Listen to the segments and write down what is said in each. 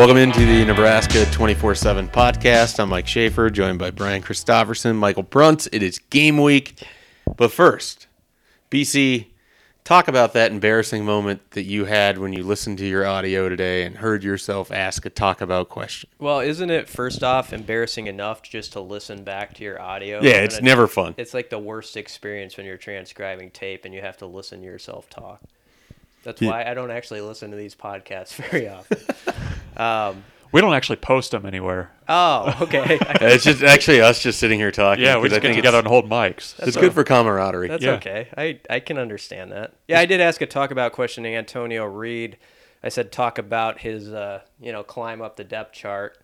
Welcome into the Nebraska 24 7 podcast. I'm Mike Schaefer, joined by Brian Christopherson, Michael Bruntz. It is game week. But first, BC, talk about that embarrassing moment that you had when you listened to your audio today and heard yourself ask a talk about question. Well, isn't it first off embarrassing enough just to listen back to your audio? Yeah, it's never fun. It's like the worst experience when you're transcribing tape and you have to listen to yourself talk. That's Yeah. why I don't actually listen to these podcasts very often. um, We don't actually post them anywhere. oh, okay. It's just actually us just sitting here talking. Yeah, we 'cause I just get think together it's, and hold mics. it's good for camaraderie. That's Yeah. okay. I, I can understand that. Yeah, I did ask a talk about questioning Antonio Reed. I said talk about his uh, you know climb up the depth chart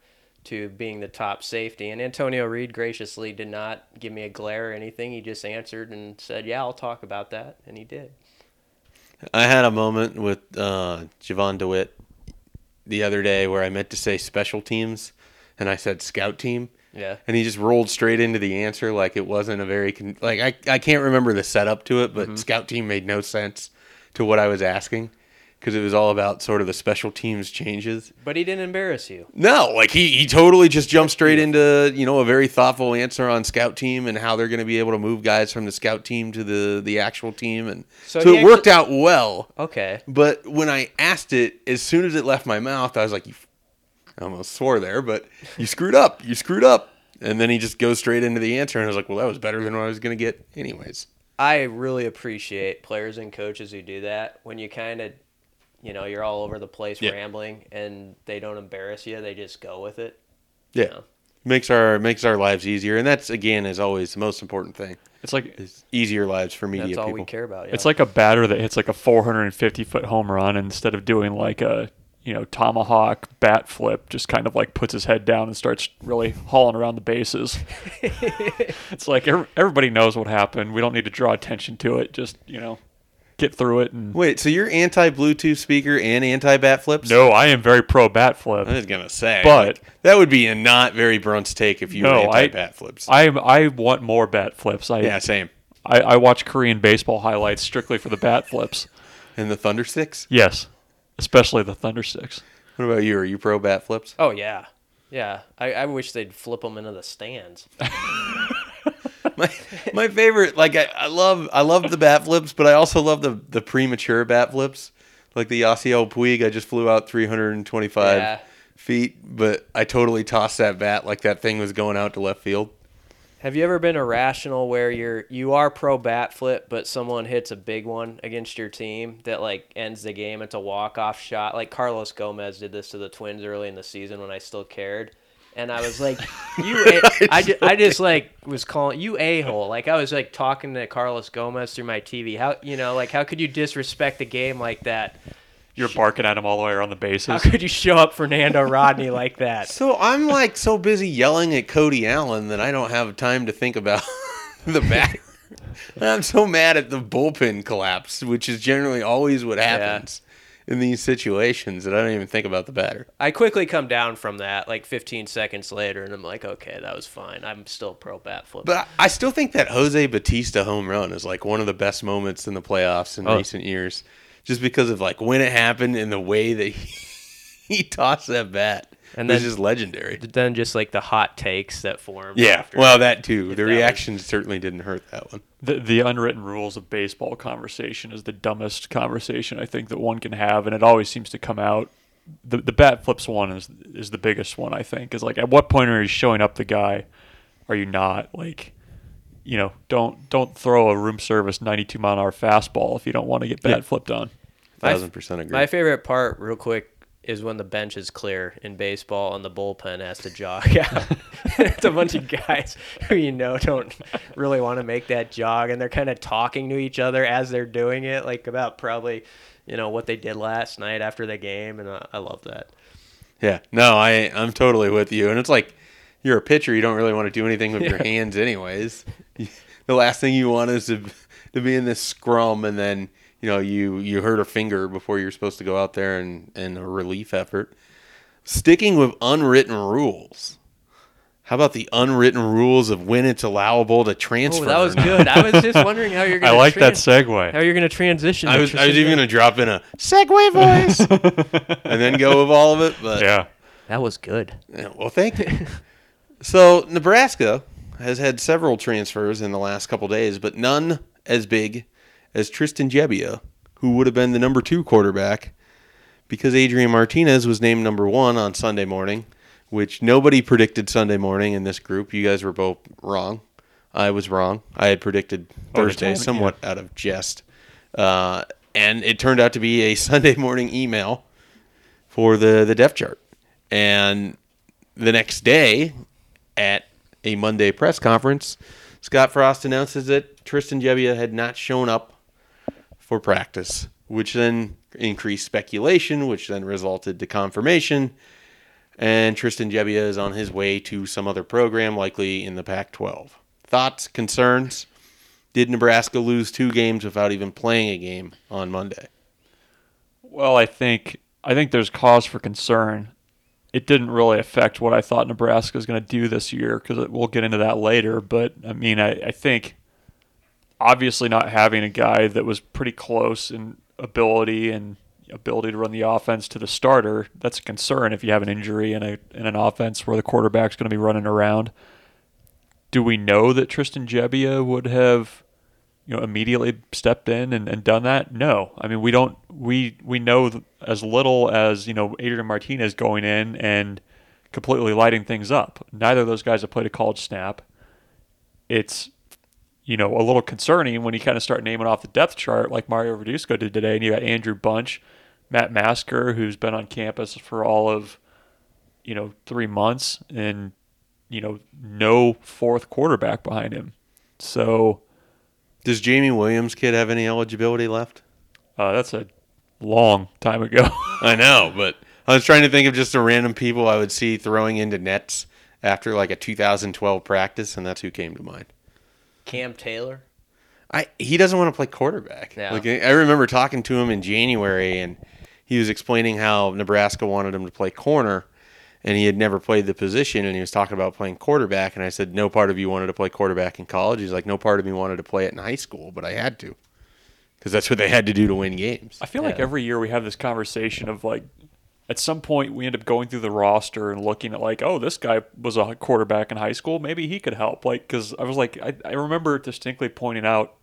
to being the top safety, and Antonio Reed graciously did not give me a glare or anything. He just answered and said, "Yeah, I'll talk about that," and he did. I had a moment with uh, Jovan DeWitt the other day where I meant to say special teams and I said scout team. Yeah. And he just rolled straight into the answer like it wasn't a very con- like I I can't remember the setup to it, but scout team made no sense to what I was asking because it was all about sort of the special teams changes. But he didn't embarrass you. No, like he, he totally just jumped straight into you know a very thoughtful answer on scout team and how they're going to be able to move guys from the scout team to the the actual team and so, So it worked out well. Okay. But when I asked it, as soon as it left my mouth, I was like, you, I almost swore there, but you screwed up. You screwed up. And then he just goes straight into the answer, and I was like, well, that was better than what I was going to get, anyways. I really appreciate players and coaches who do that when you kind of, you know, you're all over the place Yeah. rambling and they don't embarrass you. They just go with it. Yeah, Yeah. makes our makes our lives easier, and that's again is always the most important thing. It's like Is easier lives for media That's all people. we care about. Yeah. it's like a batter that hits like a 450 foot home run and instead of doing like a you know tomahawk bat flip, just kind of like puts his head down and starts really hauling around the bases. it's like everybody knows what happened. We don't need to draw attention to it. Just you know get through it and. Wait, so you're anti Bluetooth speaker and anti bat flips? No, I am very pro bat flip. I was gonna say, But- like, that would be a not very Brunt's take if you No, were I- anti bat flips. I am. I want more bat flips. I yeah, same. I, I watch Korean baseball highlights strictly for the bat flips. And the Thunder sticks. Yes, especially the Thunder Sticks. What about you? Are you pro bat flips? oh yeah, yeah. I, I wish they'd flip them into the stands. my my favorite like I, I love I love the bat flips, but I also love the the premature bat flips. Like the Yasiel Puig, I just flew out 325 Yeah. feet, but I totally tossed that bat like that thing was going out to left field. Have you ever been irrational where you're you are pro bat flip, but someone hits a big one against your team that like ends the game? It's a walk off shot. Like Carlos Gomez did this to the Twins early in the season when I still cared. And I was like, you, a- I, ju- I just like was calling you a hole. Like I was like talking to Carlos Gomez through my TV. How you know, like how could you disrespect the game like that? You're barking at him all the way around the bases. How bases. could you show up Fernando Rodney like that? So I'm like so busy yelling at Cody Allen that I don't have time to think about the back. I'm so mad at the bullpen collapse, which is generally always what happens in these situations that I don't even think about the batter. I quickly come down from that like 15 seconds later, and I'm like, okay, that was fine. I'm still pro bat flip. But I I still think that Jose Bautista home run is like one of the best moments in the playoffs in Oh. recent years, just because of like when it happened and the way that he, he tossed that bat. And And this then- is legendary. then just like the hot takes that formed. Yeah, after. well, that too. The that was- reaction certainly didn't hurt that one. The, the unwritten rules of baseball conversation is the dumbest conversation I think that one can have, and it always seems to come out. The the bat flips one is is the biggest one I think. Is like at what point are you showing up the guy? Are you not like? You know, don't don't throw a room service 92 mile an hour fastball if you don't want to get bat Yeah. flipped on. Thousand percent agree. My favorite part, real quick, is when the bench is clear in baseball and the bullpen has to jog out. it's a bunch of guys who you know don't really want to make that jog, and they're kind of talking to each other as they're doing it, like about probably, you know, what they did last night after the game, and I, I love that. yeah, no, I I'm totally with you. And it's like you're a pitcher, you don't really want to do anything with your hands, anyways. The last thing you want is to to be in this scrum and then you know you you hurt a finger before you're supposed to go out there and and a relief effort. Sticking with unwritten rules. How about the unwritten rules of when it's allowable to transfer? Oh, that was good. I was just wondering how you're gonna. I like that segue. How you're gonna transition? I was I was even gonna drop in a segue voice and then go with all of it, but Yeah. That was good. Yeah, well, thank you. so Nebraska has had several transfers in the last couple days, but none as big as Tristan Gebbia, who would have been the number two quarterback because Adrian Martinez was named number one on Sunday morning, which nobody predicted Sunday morning in this group. You guys were both wrong. I was wrong. I had predicted Thursday, timing, somewhat out of jest. Uh, and it turned out to be a Sunday morning email for the, the depth chart. And the next day, at a Monday press conference, Scott Frost announces that Tristan Gebbia had not shown up for practice, which then increased speculation, which then resulted to confirmation. And Tristan Gebbia is on his way to some other program, likely in the Pac 12. Thoughts, concerns? Did Nebraska lose two games without even playing a game on Monday? Well, I think I think there's cause for concern. It didn't really affect what I thought Nebraska was going to do this year because we'll get into that later. But I mean, I, I think obviously not having a guy that was pretty close in ability and ability to run the offense to the starter, that's a concern if you have an injury in a in an offense where the quarterback's going to be running around. Do we know that Tristan Gebbia would have you know immediately stepped in and, and done that? No. I mean, we don't we we know as little as, you know, Adrian Martinez going in and completely lighting things up. Neither of those guys have played a college snap. It's you know, a little concerning when you kind of start naming off the depth chart like Mario Verduzco did today, and you got Andrew Bunch, Matt Masker, who's been on campus for all of, you know, three months, and you know, no fourth quarterback behind him. So Does Jamie Williams kid have any eligibility left? uh, that's a long time ago. I know, but I was trying to think of just the random people I would see throwing into nets after like a 2012 practice, and that's who came to mind. Cam Taylor. I he doesn't want to play quarterback. Yeah. Like I remember talking to him in January, and he was explaining how Nebraska wanted him to play corner, and he had never played the position, and he was talking about playing quarterback. And I said, no part of you wanted to play quarterback in college. He's like, no part of me wanted to play it in high school, but I had to, because that's what they had to do to win games. I feel like every year we have this conversation of like, at some point we end up going through the roster and looking at like, oh, this guy was a quarterback in high school. Maybe he could help. Like, because I was like, I, I remember distinctly pointing out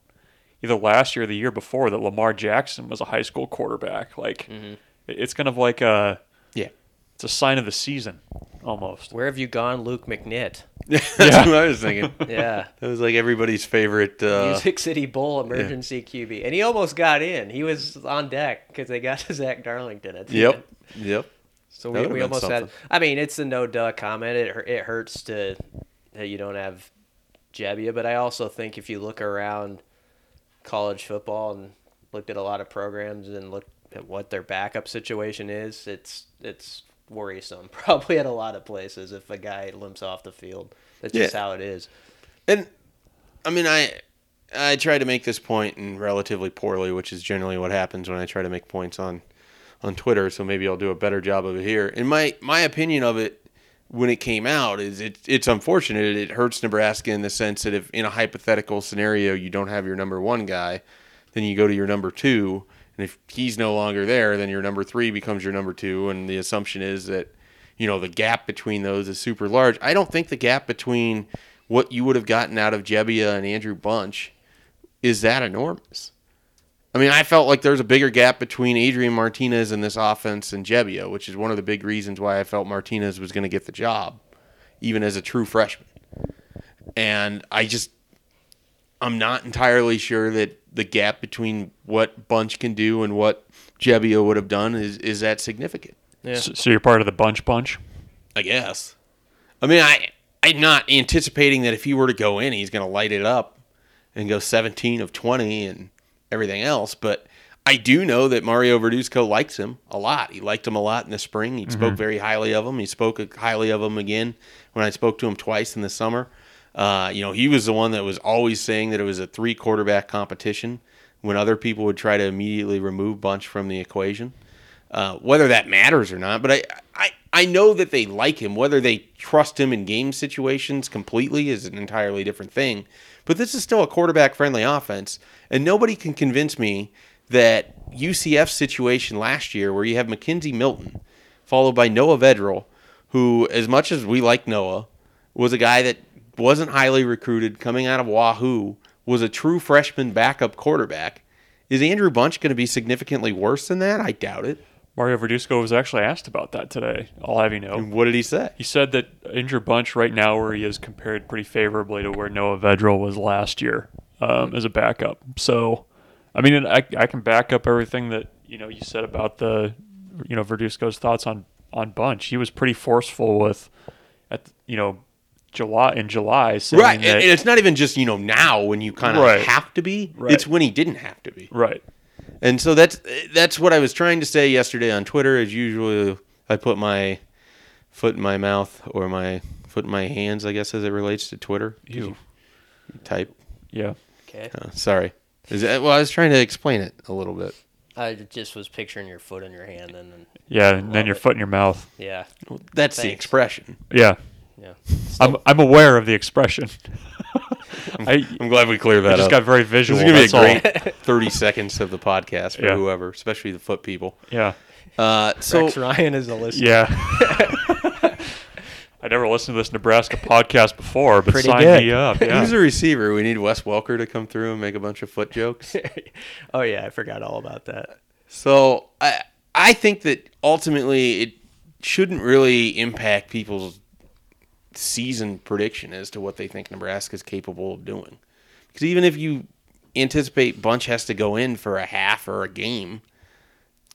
either last year or the year before that Lamar Jackson was a high school quarterback. Like, mm-hmm. it- it's kind of like a, Yeah, it's a sign of the season almost. Where have you gone, Luke McNitt? that's Yeah. what I was thinking. Yeah. That was like everybody's favorite. Uh, Music City Bowl emergency QB. And he almost got in. He was on deck because they got to Zach Darlington at the yep, end. yep. So we, we been almost had. I mean, it's a no duh comment. It it hurts to that you don't have Gebbia, but I also think if you look around college football and looked at a lot of programs and looked at what their backup situation is, it's it's worrisome. Probably at a lot of places if a guy limps off the field. That's just Yeah. how it is. And I mean, I I try to make this point and relatively poorly, which is generally what happens when I try to make points on on Twitter. So maybe I'll do a better job of it here. And my my opinion of it when it came out is it, it's unfortunate. It hurts Nebraska in the sense that if in a hypothetical scenario you don't have your number one guy, then you go to your number two, and if he's no longer there, then your number three becomes your number two, and the assumption is that you know the gap between those is super large. I don't think the gap between what you would have gotten out of Gebbia and Andrew Bunch is that enormous. I mean, I felt like there's a bigger gap between Adrian Martinez and this offense and Gebbia, which is one of the big reasons why I felt Martinez was going to get the job, even as a true freshman. And I just, I'm not entirely sure that the gap between what Bunch can do and what Gebbia would have done is, is that significant. Yeah. So, so you're part of the bunch bunch. I guess. I mean, I I'm not anticipating that if he were to go in, he's going to light it up and go 17 of 20 and everything else. But I do know that Mario Verduzco likes him a lot. He liked him a lot in the spring. He spoke mm-hmm. very highly of him. He spoke highly of him again when I spoke to him twice in the summer. Uh, you know, he was the one that was always saying that it was a three quarterback competition when other people would try to immediately remove Bunch from the equation. Uh, whether that matters or not, but I, I I know that they like him. Whether they trust him in game situations completely is an entirely different thing. But this is still a quarterback friendly offense, and nobody can convince me that UCF situation last year, where you have McKenzie Milton, followed by Noah Vedral, who, as much as we like Noah, was a guy that wasn't highly recruited coming out of Wahoo, was a true freshman backup quarterback. Is Andrew Bunch going to be significantly worse than that? I doubt it. Mario Verduzco was actually asked about that today. I'll have you know. And what did he say? He said that Andrew Bunch right now, where he is compared pretty favorably to where Noah Vedral was last year um, as a backup. So, I mean, I, I can back up everything that you know you said about the you know Verduzco's thoughts on on Bunch. He was pretty forceful with at you know July in July Right, and, that, and it's not even just you know now when you kind of Right. have to be. Right. It's when he didn't have to be. right. And so that's that's what I was trying to say yesterday on Twitter. As usual, I put my foot in my mouth or my foot in my hands, I guess, as it relates to Twitter. You. you type. Yeah. Okay. Uh, sorry. Is that, well, I was trying to explain it a little bit. I just was picturing your foot in your hand, and then Yeah, and then your it. foot in your mouth. yeah, That's the expression. Yeah. Yeah. I'm I'm aware of the expression. I, I'm glad we cleared that I just up. got very this visual. is gonna be a great 30 seconds of the podcast for Yeah. whoever, especially the foot people. Yeah. Uh, so Rex Ryan is a listener. Yeah. I never listened to this Nebraska podcast before, but Pretty sign good. me up. Yeah. who's the receiver? We need Wes Welker to come through and make a bunch of foot jokes. oh yeah, I forgot all about that. So I I think that ultimately it shouldn't really impact people's season prediction as to what they think Nebraska is capable of doing. Because even if you anticipate Bunch has to go in for a half or a game,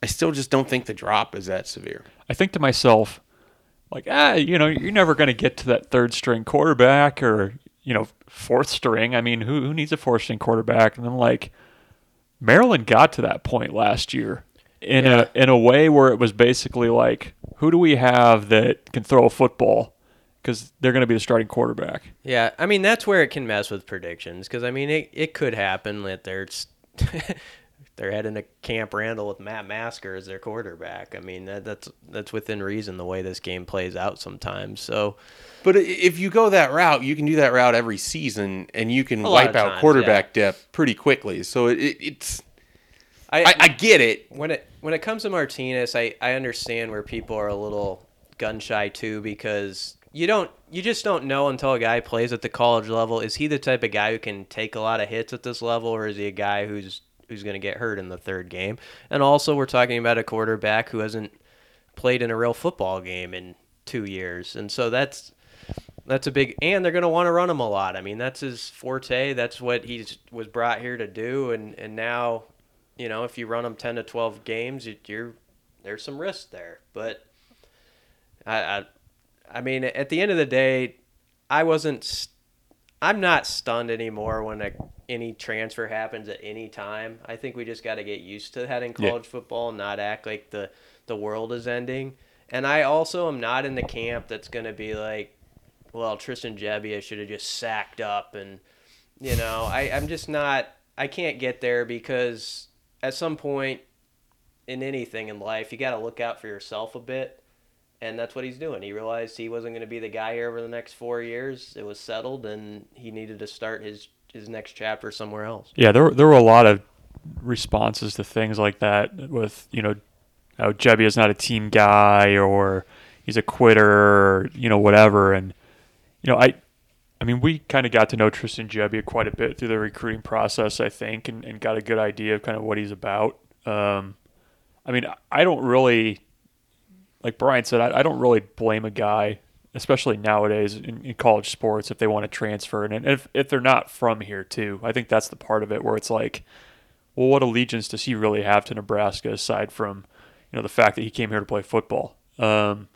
I still just don't think the drop is that severe. I think to myself, like, ah, you know, you're never going to get to that third string quarterback or, you know, fourth string. I mean, who, who needs a fourth string quarterback? And then, like, Maryland got to that point last year in Yeah. a in a way where it was basically like, who do we have that can throw a football? Because they're going to be the starting quarterback. Yeah, I mean that's where it can mess with predictions because I mean it, it could happen that they're they're heading to Camp Randall with Matt Masker as their quarterback. I mean that, that's that's within reason the way this game plays out sometimes. So But if you go that route, you can do that route every season, and you can wipe out times, quarterback depth pretty quickly. So it, it, it's I, I, I get it. when it when it comes to Martinez, I, I understand where people are a little gun shy too because you don't you just don't know until a guy plays at the college level. Is he the type of guy who can take a lot of hits at this level, or is he a guy who's who's going to get hurt in the third game? And also, we're talking about a quarterback who hasn't played in a real football game in two years, and so that's that's a big and they're going to want to run him a lot. I mean, that's his forte. That's what he was brought here to do, and and now you know, if you run him 10 to 12 games, you, you're there's some risk there. But I, I, I mean, at the end of the day, I wasn't. St- I'm not stunned anymore when a, any transfer happens at any time. I think we just got to get used to that in Yeah. college football and not act like the the world is ending. And I also am not in the camp that's going to be like, well, Tristan Gebbia should have just sacked up and you know, I, I'm just not I can't get there because at some point in anything in life you gotta look out for yourself a bit. And that's what he's doing. He realized he wasn't gonna be the guy here over the next four years. It was settled and he needed to start his his next chapter somewhere else. Yeah, there there were a lot of responses to things like that with you know, Jebby is not a team guy or he's a quitter or you know whatever, and you know I, I mean we kind of got to know Tristan Gebbia quite a bit through the recruiting process I think, and, and got a good idea of kind of what he's about. Um, I mean I don't really, like Brian said, I, I don't really blame a guy. Especially nowadays in, in college sports, if they want to transfer, and if if they're not from here too, I think that's the part of it where it's like, well, what allegiance does he really have to Nebraska aside from, you know, the fact that he came here to play football? Um,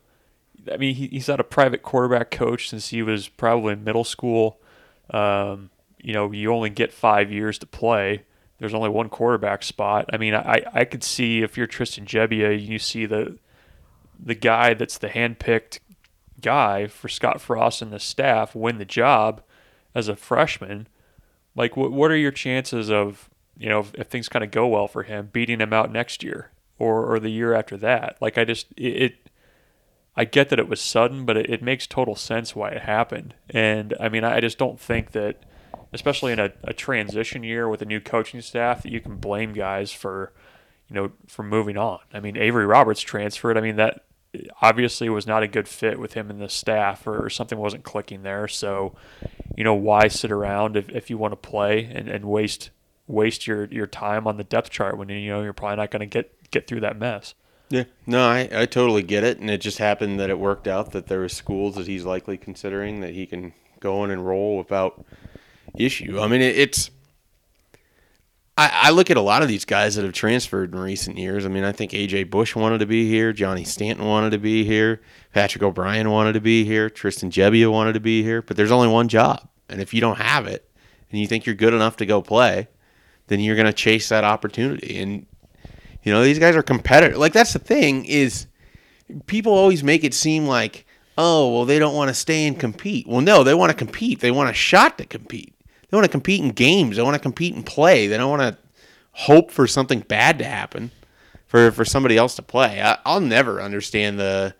I mean, he, he's had a private quarterback coach since he was probably in middle school. Um, you know, you only get five years to play. There's only one quarterback spot. I mean, I, I could see if you're Tristan Gebbia, you see the the guy that's the handpicked guy for Scott Frost and the staff win the job as a freshman. Like, what what are your chances of you know if, if things kind of go well for him beating him out next year or or the year after that? Like, I just it. it I get that it was sudden, but it, it makes total sense why it happened. And I mean, I just don't think that, especially in a, a transition year with a new coaching staff, that you can blame guys for, you know, for moving on. I mean, Avery Roberts transferred. I mean that obviously was not a good fit with him and the staff, or, something wasn't clicking there. So, you know, why sit around if, if you want to play and, and waste waste your, your time on the depth chart when you know you're probably not going to get get through that mess. Yeah, no, I, I totally get it, and it just happened that it worked out that there were schools that he's likely considering that he can go in and enroll without issue. I mean, it, it's I, I look at a lot of these guys that have transferred in recent years. I mean, I think AJ Bush wanted to be here, Johnny Stanton wanted to be here, Patrick O'Brien wanted to be here, Tristan Gebbia wanted to be here, but there's only one job, and if you don't have it, and you think you're good enough to go play, then you're going to chase that opportunity. And you know, these guys are competitive. Like that's the thing is people always make it seem like, oh, well, they don't want to stay and compete. Well, no, they want to compete. They want a shot to compete. They want to compete in games. They want to compete and play. They don't want to hope for something bad to happen for for somebody else to play. I, I'll never understand the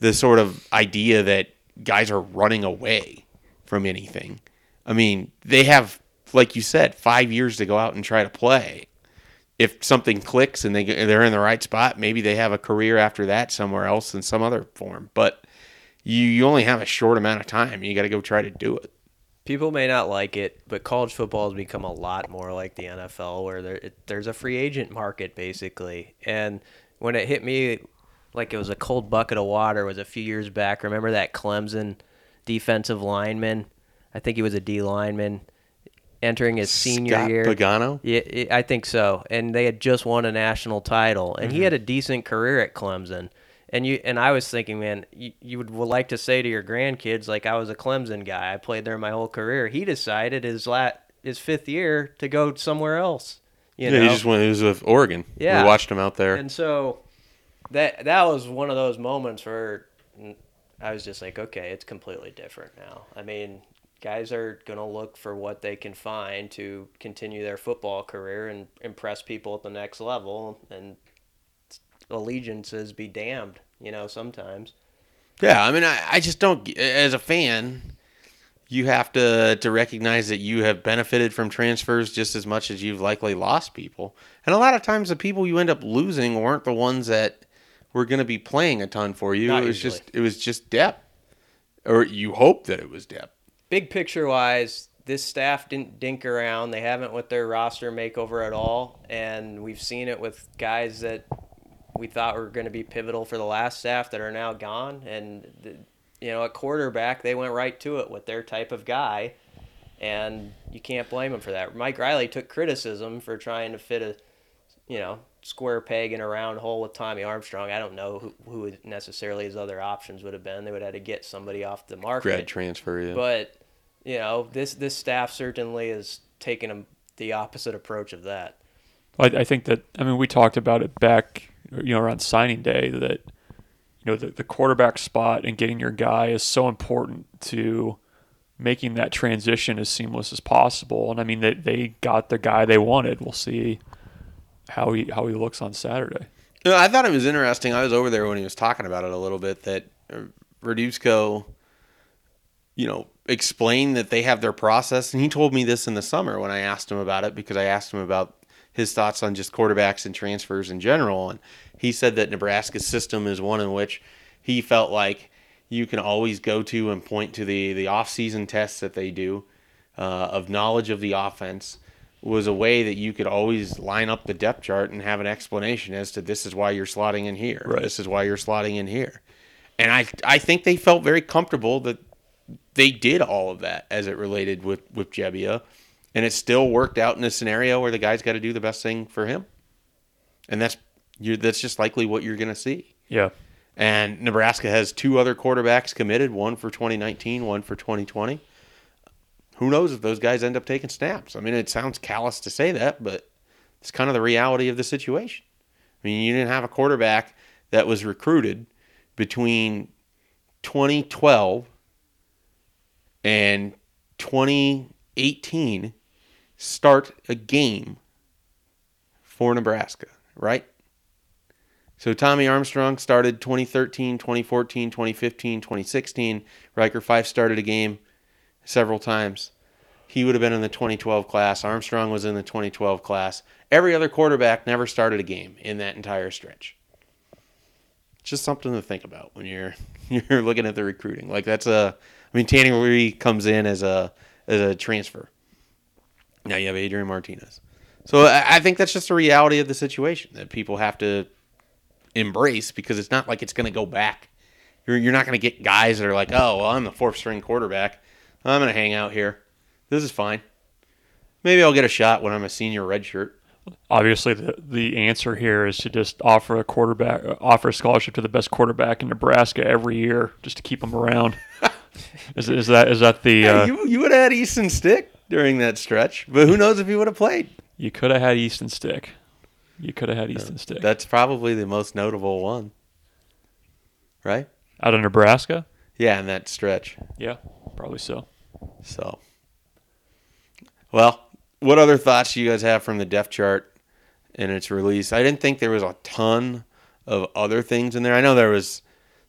the sort of idea that guys are running away from anything. I mean, they have, like you said, five years to go out and try to play if something clicks and they they're in the right spot, maybe they have a career after that somewhere else in some other form. But you you only have a short amount of time. You got to go try to do it. People may not like it, but college football has become a lot more like the NFL, where there it, there's a free agent market basically. And when it hit me, like it was a cold bucket of water, was a few years back. Remember that Clemson defensive lineman? I think he was a D lineman entering his senior Scott year. Pagano? Yeah, I think so. And they had just won a national title, and mm-hmm. he had a decent career at Clemson. And you and I was thinking, man, you, you would, would like to say to your grandkids, like I was a Clemson guy. I played there my whole career. He decided his lat his fifth year to go somewhere else. You yeah, know? he just went. He was with Oregon. Yeah, we watched him out there. And so that that was one of those moments where I was just like, okay, it's completely different now. I mean, guys are going to look for what they can find to continue their football career and impress people at the next level and allegiances be damned you know sometimes. Yeah i mean i, I just don't as a fan you have to to recognize that you have benefited from transfers just as much as you've likely lost people. And a lot of times the people you end up losing weren't the ones that were going to be playing a ton for you. Not it was usually. just it was just depth. Or you hope that it was depth. Big picture wise, this staff didn't dink around. They haven't with their roster makeover at all, and we've seen it with guys that we thought were going to be pivotal for the last staff that are now gone. And the, you know, at quarterback, they went right to it with their type of guy, and you can't blame them for that. Mike Riley took criticism for trying to fit a, you know, square peg in a round hole with Tommy Armstrong. I don't know who, who necessarily his other options would have been. They would have had to get somebody off the market. Grad transfer, yeah. But you know, this this staff certainly is taking a, the opposite approach of that. I, I think that I mean we talked about it back, you know, around signing day that you know the, the quarterback spot and getting your guy is so important to making that transition as seamless as possible. And I mean, they, they got the guy they wanted. We'll see how he how he looks on Saturday. You know, I thought it was interesting. I was over there when he was talking about it a little bit that uh, you know, explained that they have their process, and he told me this in the summer when I asked him about it because I asked him about his thoughts on just quarterbacks and transfers in general, and he said that Nebraska's system is one in which he felt like you can always go to and point to the the off season tests that they do uh, of knowledge of the offense was a way that you could always line up the depth chart and have an explanation as to this is why you're slotting in here. Right. This is why you're slotting in here. And I I think they felt very comfortable that they did all of that as it related with with Gebbia, and it still worked out in a scenario where the guy's got to do the best thing for him, and that's you that's just likely what you're going to see. Yeah. And Nebraska has two other quarterbacks committed, one for 2019, one for 2020 who knows if those guys end up taking snaps? I mean, it sounds callous to say that, but it's kind of the reality of the situation. I mean, you didn't have a quarterback that was recruited between 2012 and 2018 start a game for Nebraska, right? So Tommy Armstrong started 2013, 2014, 2015, 2016. Ryker Fyfe started a game several times. He would have been in the 2012 class. Armstrong was in the 2012 class. Every other quarterback never started a game in that entire stretch. just something to think about when you're you're looking at the recruiting. Like that's a, I mean, Tanner Lee comes in as a as a transfer. Now you have Adrian Martinez. So I, I think that's just a reality of the situation that people have to embrace because it's not like it's going to go back. You're you're not going to get guys that are like, oh, well, I'm the fourth string quarterback. I'm going to hang out here. This is fine. Maybe I'll get a shot when I'm a senior redshirt. Obviously, the the answer here is to just offer a quarterback, offer a scholarship to the best quarterback in Nebraska every year, just to keep him around. is, is that is that the? Hey, Uh, you you would have had Easton Stick during that stretch, but who knows if he would have played? you could have had Easton Stick. You could have had Easton Stick That's probably the most notable one, right? out of Nebraska. Yeah, in that stretch. Yeah, probably so. So, well, what other thoughts do you guys have from the depth chart and its release? I didn't think there was a ton of other things in there. I know there was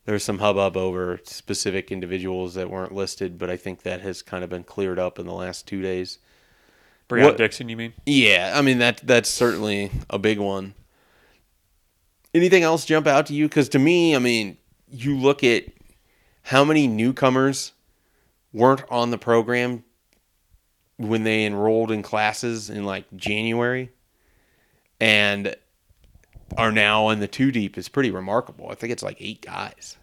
there was some hubbub over specific individuals that weren't listed, but I think that has kind of been cleared up in the last two days. Breon What- Dixon, you mean? Yeah, I mean that that's certainly a big one. Anything else jump out to you? Because to me, I mean, you look at how many newcomers weren't on the program when they enrolled in classes in like January, and are now in the two deep is pretty remarkable. I think it's like eight guys.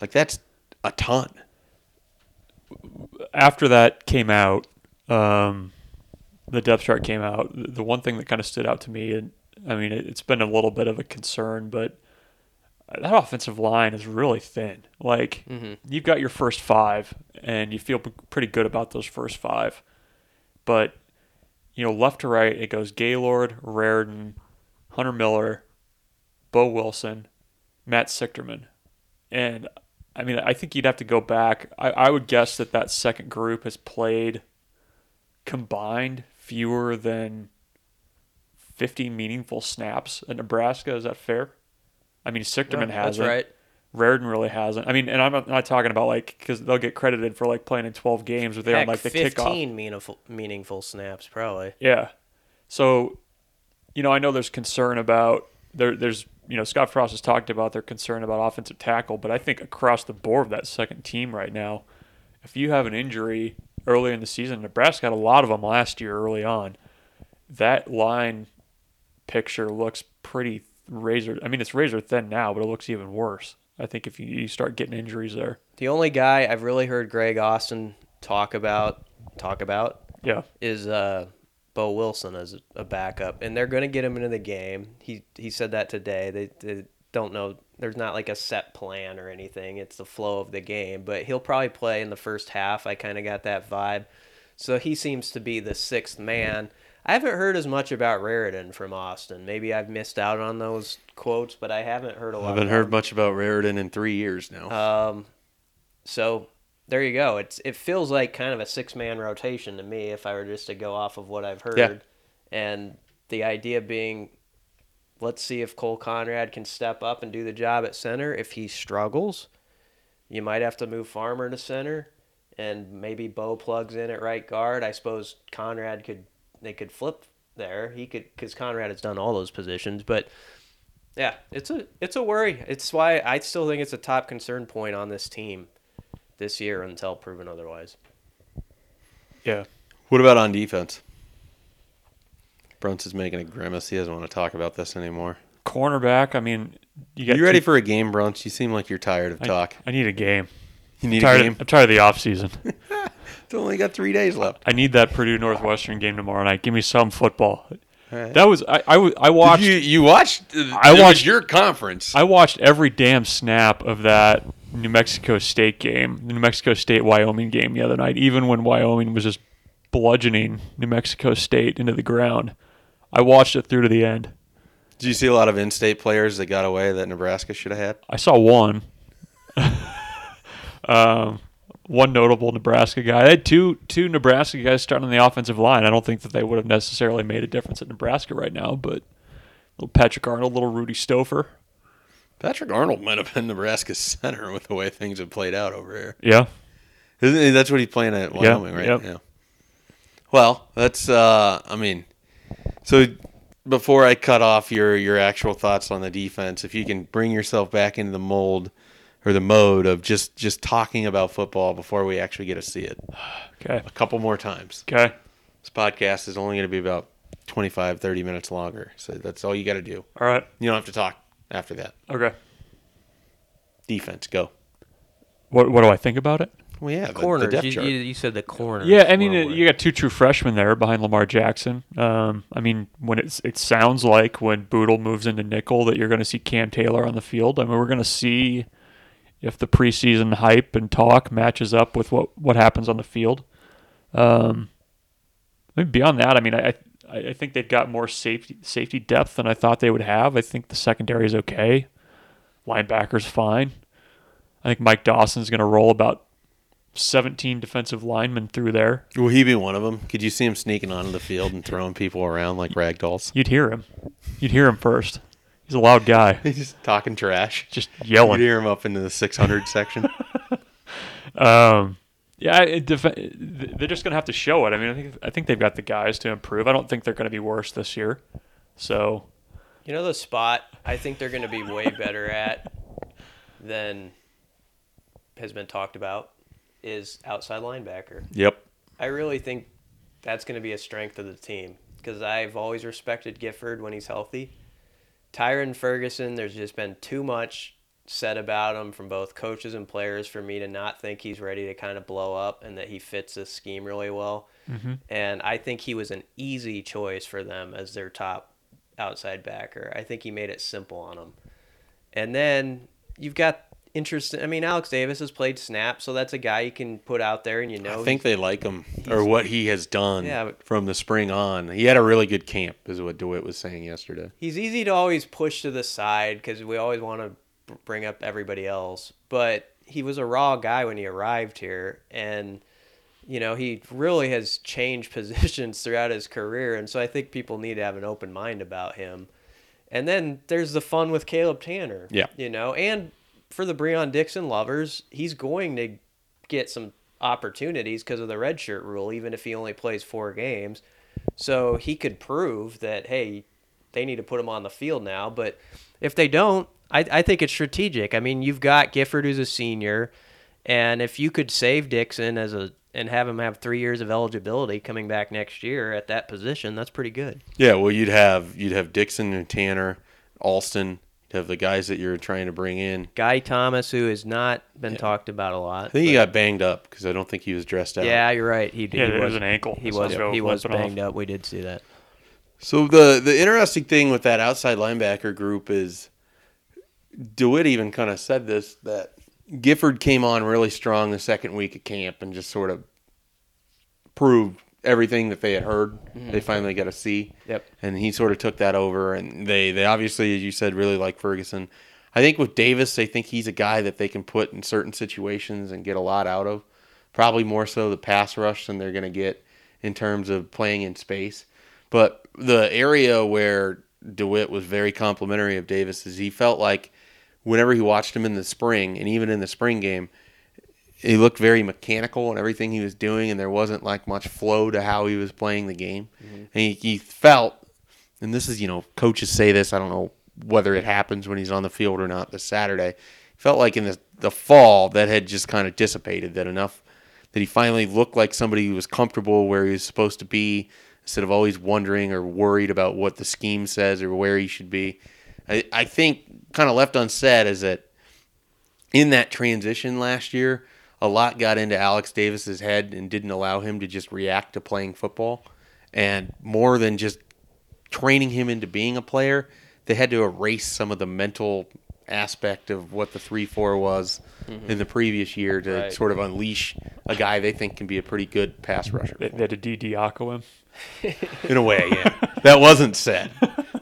Like that's a ton. after that came out, um, the depth chart came out. The one thing that kind of stood out to me, and I mean, it, it's been a little bit of a concern, but that offensive line is really thin. Like you've got your first five, and you feel pretty good about those first five, but you know, left to right, it goes Gaylord, Raridon, Hunter Miller, Boe Wilson, Matt Sichterman, and I mean, I think you'd have to go back. I, I would guess that that second group has played combined fewer than 50 meaningful snaps at Nebraska. Is that fair? I mean, Sichterman Yeah, hasn't. right. Raridon really hasn't. I mean, and I'm not, not talking about like because they'll get credited for like playing in 12 games, but they're on like the kickoff. 15 meaningful meaningful snaps probably. Yeah. So, you know, I know there's concern about there. There's you know Scott Frost has talked about their concern about offensive tackle, but I think across the board of that second team right now, if you have an injury early in the season, Nebraska had a lot of them last year early on. That line picture looks pretty razor. I mean, it's razor thin now, but it looks even worse. I think if you, you start getting injuries there, The only guy I've really heard Greg Austin talk about talk about yeah, is uh, Boe Wilson as a backup, and they're going to get him into the game. He he said that today. They, they don't know. There's not like a set plan or anything. It's the flow of the game, but he'll probably play in the first half. I kind of got that vibe. So he seems to be the sixth man. I haven't heard as much about Raridon from Austin. Maybe I've missed out on those quotes, but I haven't heard a lot. I haven't heard much about Raridon in three years now. Um, so there you go. It's it feels like kind of a six man rotation to me if I were just to go off of what I've heard. Yeah. And the idea being, let's see if Cole Conrad can step up and do the job at center. If he struggles, you might have to move Farmer to center, and maybe Boe plugs in at right guard. I suppose Conrad could they could flip there. He could because Conrad has done all those positions, but. Yeah, it's a it's a worry. It's why I still think it's a top concern point on this team this year until proven otherwise. yeah. What about on defense? Bruntz is making a grimace. He doesn't want to talk about this anymore. Cornerback. I mean, you got You, ready two- for a game, Bruntz? You seem like you're tired of I- talk. I need a game. You need tired a game. Of, I'm tired of the off season. It's only got three days left. I need that Purdue Northwestern game tomorrow night. Give me some football. All right. That was I. I watched Did you you watched? uh, I it was watched- your conference. I watched every damn snap of that New Mexico State game, the New Mexico State Wyoming game the other night. Even when Wyoming was just bludgeoning New Mexico State into the ground, I watched it through to the end. Did you see a lot of in-state players that got away that Nebraska should have had? I saw one. um, one notable Nebraska guy. I had two two Nebraska guys starting on the offensive line. I don't think that they would have necessarily made a difference at Nebraska right now, but little Patrick Arnold, little Rudy Stouffer. Patrick Arnold might have been Nebraska's center with the way things have played out over here. Yeah. Isn't he, that's what he's playing at Wyoming, right? yep. Yeah. Well, that's uh I mean, so before I cut off your your actual thoughts on the defense, if you can bring yourself back into the mold or the mode of just just talking about football before we actually get to see it Okay. a couple more times. Okay. This podcast is only going to be about 25 30 minutes longer. So that's all you got to do. All right. You don't have to talk after that. Okay. Defense, go. What What do I think about it? Well, yeah, the, the corners. depth you, chart. you, you said the corners. Yeah, I mean, were uh, you got two true freshmen there behind Lamar Jackson. Um, I mean, when it's it sounds like when Bootle moves into nickel that you're going to see Cam Taylor on the field. I mean, we're going to see if the preseason hype and talk matches up with what what happens on the field. Um, I mean, beyond that, I mean, I I, I think they've got more safety safety depth than I thought they would have. I think the secondary is okay. Linebackers fine. I think Mike Dawson's going to roll about 17 defensive linemen through there. Will he be one of them? Could you see him sneaking onto the field and throwing people around like ragdolls? You'd hear him. You'd hear him first. He's a loud guy, He's just talking trash. just yelling. You'd hear him up into the 600 section. Um, yeah, it def- they're just gonna have to show it. I mean, I think I think they've got the guys to improve. I don't think they're gonna be worse this year. So You know the spot I think they're going to be way better at than has been talked about is outside linebacker. Yep. I really think that's going to be a strength of the team because I've always respected Gifford when he's healthy. Tyrin Ferguson, there's just been too much said about him from both coaches and players for me to not think he's ready to kind of blow up and that he fits this scheme really well. Mm-hmm. And I think he was an easy choice for them as their top outside backer. I think he made it simple on them. And then you've got interesting. I mean, Alex Davis has played snap, so that's a guy you can put out there and you know. I think they like him or what he has done Yeah, but- from the spring on. He had a really good camp, is what DeWitt was saying yesterday. he's easy to always push to the side because we always want to bring up everybody else. But he was a raw guy when he arrived here, and you know he really has changed positions throughout his career, and so I think people need to have an open mind about him. And then there's the fun with Caleb Tanner. Yeah. you know, and for the Breon Dixon lovers, he's going to get some opportunities because of the redshirt rule, even if he only plays four games. So he could prove that hey, they need to put him on the field now. But if they don't, I, I think it's strategic. I mean, you've got Gifford who's a senior, and if you could save Dixon as a and have him have three years of eligibility coming back next year at that position, that's pretty good. Yeah, well, you'd have you'd have Dixon and Tanner, Alston. You'd have the guys that you're trying to bring in. Guy Thomas, who has not been talked about a lot. I think he got banged up because I don't think he was dressed out. Yeah, you're right. He, Yeah, he was was an ankle. He was Joe he was limping off. banged up. We did see that. So the the interesting thing with that outside linebacker group is DeWitt even kind of said this that Gifford came on really strong the second week of camp and just sort of proved everything that they had heard. Mm-hmm. They finally got to see. Yep. And he sort of took that over and they they obviously as you said really like Ferguson. I think with Davis they think he's a guy that they can put in certain situations and get a lot out of. Probably more so the pass rush than they're going to get in terms of playing in space. But the area where DeWitt was very complimentary of Davis is he felt like whenever he watched him in the spring and even in the spring game, he looked very mechanical in everything he was doing, and there wasn't like much flow to how he was playing the game. Mm-hmm. And he, he felt, and this is you know coaches say this. I don't know whether it happens when he's on the field or not this Saturday. Felt like in the the fall that had just kind of dissipated. That enough that he finally looked like somebody who was comfortable where he was supposed to be instead of always wondering or worried about what the scheme says or where he should be. I, I think kind of left unsaid is that in that transition last year, a lot got into Alex Davis's head and didn't allow him to just react to playing football. And more than just training him into being a player, they had to erase some of the mental aspect of what the 3 4 was mm-hmm. in the previous year to Right. sort of unleash a guy they think can be a pretty good pass rusher. They, they had to Diaco him. In a way, yeah. that wasn't said.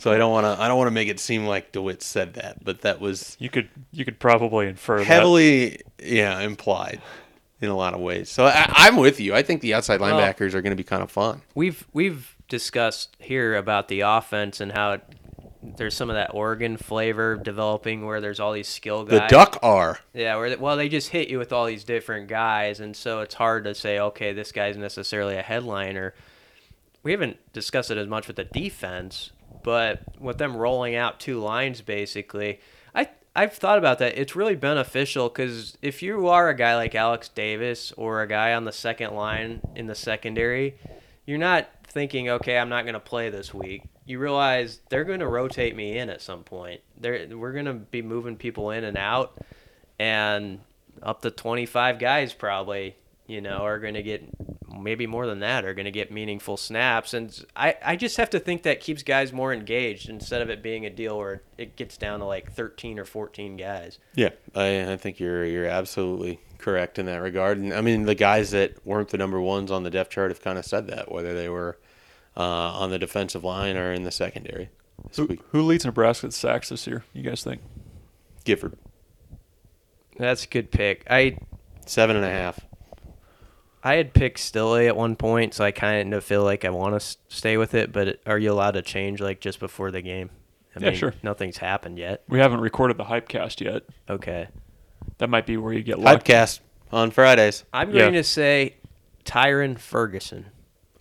So I don't want to I don't want to make it seem like DeWitt said that, but that was You could you could probably infer that. heavily yeah implied in a lot of ways. So I, I'm with you. I think the outside Well- linebackers are going to be kind of fun. We've we've discussed here about the offense and how it, there's some of that Oregon flavor developing where there's all these skill guys. The. Duck are Yeah, where they, well they just hit you with all these different guys, and so it's hard to say okay this guy's necessarily a headliner. We haven't discussed it as much with the defense, but with them rolling out two lines basically, I I've thought about that. It's really beneficial because if you are a guy like Alex Davis or a guy on the second line in the secondary, you're not thinking, okay, I'm not going to play this week. You realize they're going to rotate me in at some point. They're, we're going to be moving people in and out, and up to 25 guys probably, you know, are going to get maybe more than that are going to get meaningful snaps. And I, I just have to think that keeps guys more engaged instead of it being a deal where it gets down to like 13 or 14 guys. Yeah, I, I think you're you're absolutely correct in that regard. And I mean, the guys that weren't the number ones on the depth chart have kind of said that, whether they were uh, on the defensive line or in the secondary. Who, who leads Nebraska sacks this year? You guys think? Gifford, That's a good pick. I seven and a half. I had picked Stille at one point, so I kind of feel like I want to stay with it. But are you allowed to change like just before the game? I Yeah, sure. Nothing's happened yet. We haven't recorded the Hypecast yet. Okay. That might be where you get lucky. Podcast on Fridays. I'm Yeah. going to say Tyrin Ferguson.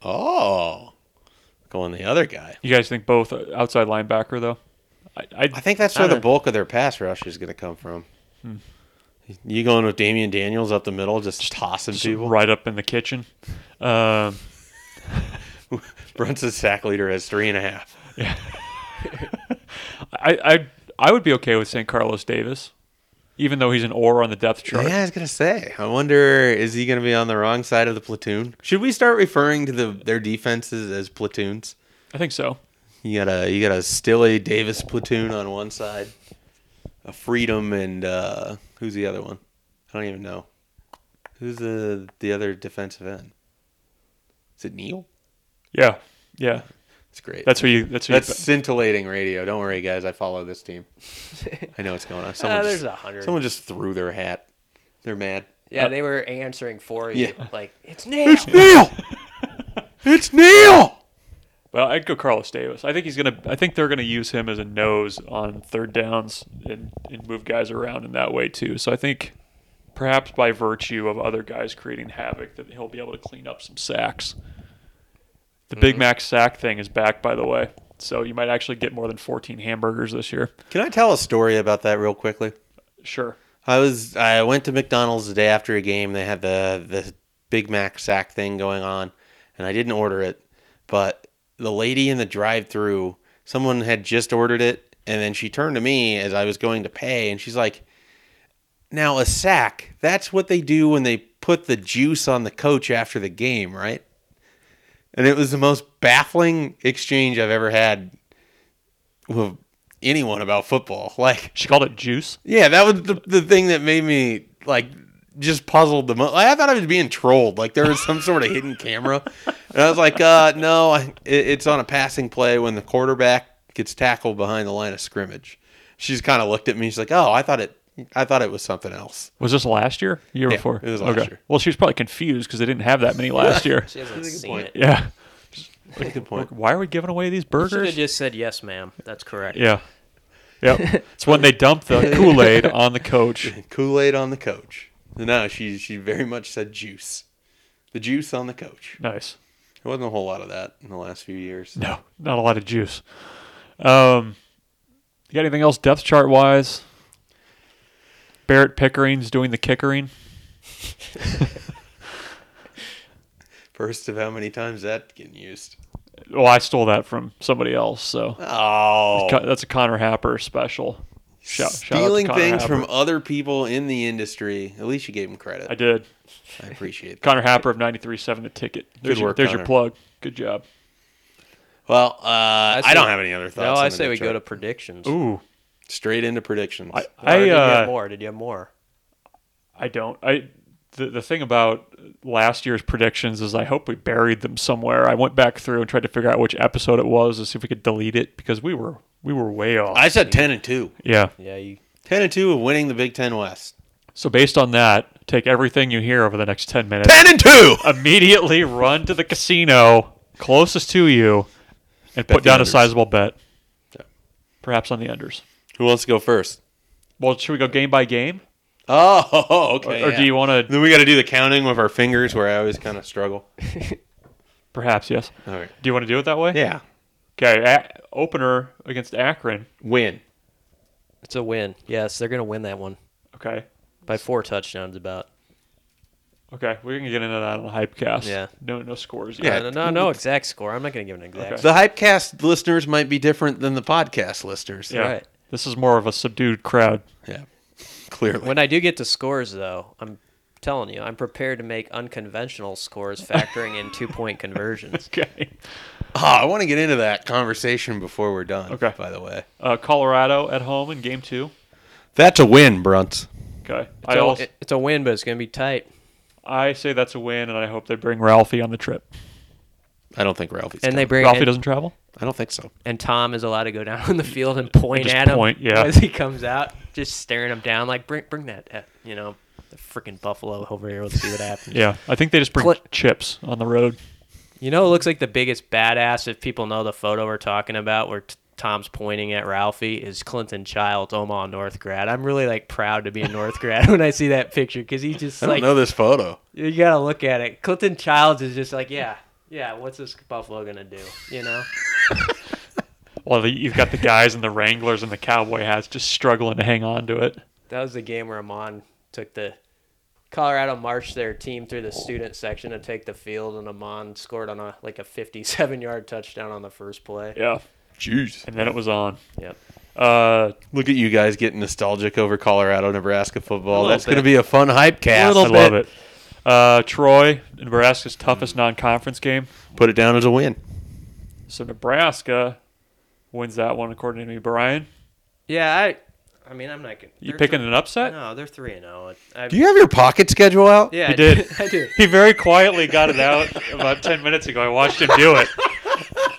Oh, going the other guy. You guys think both uh, outside linebacker though? I, I, I think that's I where the don't- bulk of their pass rush is going to come from. You going with Damion Daniels up the middle, just, tossing just people? right up in the kitchen. Um, Brunson's sack leader has three and a half. Yeah, I, I I would be okay with saying Carlos Davis, even though he's an or on the depth chart. Yeah, I was gonna say. I wonder is he gonna be on the wrong side of the platoon? Should we start referring to the their defenses as platoons? I think so. You got a you got a Stille Davis platoon on one side, Freedom and uh, who's the other one? I don't even know. Who's the the other defensive end? Is it Neal? Yeah, yeah. It's great. That's where you. That's where That's you, scintillating radio. Don't worry, guys. I follow this team. I know what's going on. Someone, Ah, there's just, a hundred. someone just threw their hat. They're mad. Yeah, they were answering for you. Yeah. Like it's Neal. It's Neal. it's Neal. Well, I'd go Carlos Davis. I think he's gonna. I think they're gonna use him as a nose on third downs and, and move guys around in that way too. So I think perhaps by virtue of other guys creating havoc, that he'll be able to clean up some sacks. The Big mm-hmm. Mac sack thing is back, by the way. So you might actually get more than 14 hamburgers this year. Can I tell a story about that real quickly? Sure. I was I went to McDonald's the day after a game. They had the the Big Mac sack thing going on, and I didn't order it. But the lady in the drive-through, someone had just ordered it, and then she turned to me as I was going to pay, and she's like, "Now a sack. That's what they do when they put the juice on the coach after the game, right?" And it was the most baffling exchange I've ever had with anyone about football. Like She called it juice. yeah, that was the, the thing that made me like just puzzled the most. I thought I was being trolled, like there was some sort of hidden camera, and I was like, uh, no, I, it, it's on a passing play when the quarterback gets tackled behind the line of scrimmage. She's kind of looked at me. She's like, oh, I thought it, I thought it was something else. Was this last year? Year Yeah, before? it was last year. Well, she was probably confused because they didn't have that many last year. She hasn't That's a good seen point. it. yeah. That's good point. Why are we giving away these Should burgers? have just said yes, ma'am. That's correct. Yeah. Yep. it's when they dump the Kool Aid on the coach. Kool Aid on the coach. No, she she very much said juice, the juice on the coach. Nice. There wasn't a whole lot of that in the last few years. No, not a lot of juice. Um, you got anything else depth chart wise? Barrett Pickering's doing the kickering. First of how many times that getting used. Well, I stole that from somebody else, so Oh, that's a Connor Happer special. Shout, shout out to stealing Connor things Happer. from other people in the industry. At least you gave him credit. I did. I appreciate that. Connor Happer of 93.7 The Ticket. There's, Good your, work, there's your plug. Good job. Well, uh, I, say- don't have any other thoughts. No. I say we depth go to predictions. Ooh, straight into predictions. I, I, did you have uh, more? Did you have more? I don't. I the, the thing about last year's predictions is I hope we buried them somewhere. I went back through and tried to figure out which episode it was to see if we could delete it because we were we were way off. I said ten and two. yeah. Yeah, you. Ten and two of winning the Big Ten West. So based on that, take everything you hear over the next ten minutes. Ten and two. Immediately run to the casino closest to you and Bet put the down a sizable bet. Yeah. Perhaps on the unders. Who wants to go first? Well, should we go game by game, Oh, okay. or, or yeah. do you want to? Then we got to do the counting with our fingers, where I always kind of struggle. Perhaps yes. All right. Do you want to do it that way? Yeah. Okay, a- opener against Akron. Win. It's a win. Yes, they're gonna win that one Okay, by four touchdowns. About. okay, we're gonna get into that on the hypecast. Yeah. no, no scores. Yeah. Yet. No, no, no exact score. I'm not gonna give an exact. Okay. score. The Hypecast listeners might be different than the podcast listeners. yeah. Right. This is more of a subdued crowd. Yeah. Clearly. When I do get to scores, though, I'm telling you, I'm prepared to make unconventional scores, factoring in two point conversions. Okay, Oh, I want to get into that conversation before we're done. Okay. By the way, uh, Colorado at home in game two. that's a win, Bruntz. Okay, It's, I a, also it's a win, but it's gonna be tight. I say that's a win, and I hope they bring Ralphie on the trip. I don't think Ralphie's. And they bring Ralphie and, doesn't travel. I don't think so. and Tom is allowed to go down on the field and point Just at him point, yeah. as he comes out, just staring him down like bring bring that uh, you know the freaking buffalo over here. Let's see what happens. Yeah, I think they just bring Cl- chips on the road. You know, it looks like the biggest badass. If people know the photo we're talking about, where t- Tom's pointing at Ralphie, is Clinton Childs, Omaha North grad. I'm really like proud to be a North grad when I see that picture because he just I don't like know this photo. you gotta look at it. Clinton Childs is just like, yeah, yeah. What's this Buffalo gonna do? You know? Well, the, you've got the guys in the Wranglers and the cowboy hats just struggling to hang on to it. That was the game where Amon took the Colorado marched their team through the student section to take the field, and Amon scored on a like a 57 yard touchdown on the first play. Yeah, Jeez. and then it was on. Yep. Uh, Look at you guys getting nostalgic over Colorado, Nebraska football. That's going to be a fun hype cast. I love it. Uh, Troy, Nebraska's toughest non-conference game. Put it down as a win. So Nebraska wins that one, according to me. Brian, Yeah, I. I mean, I'm not gonna. you picking th- an upset? No, they're three and oh. zero. I- Do you have your pocket schedule out? Yeah, He I did. I do. He very quietly got it out about ten minutes ago. I watched him do it.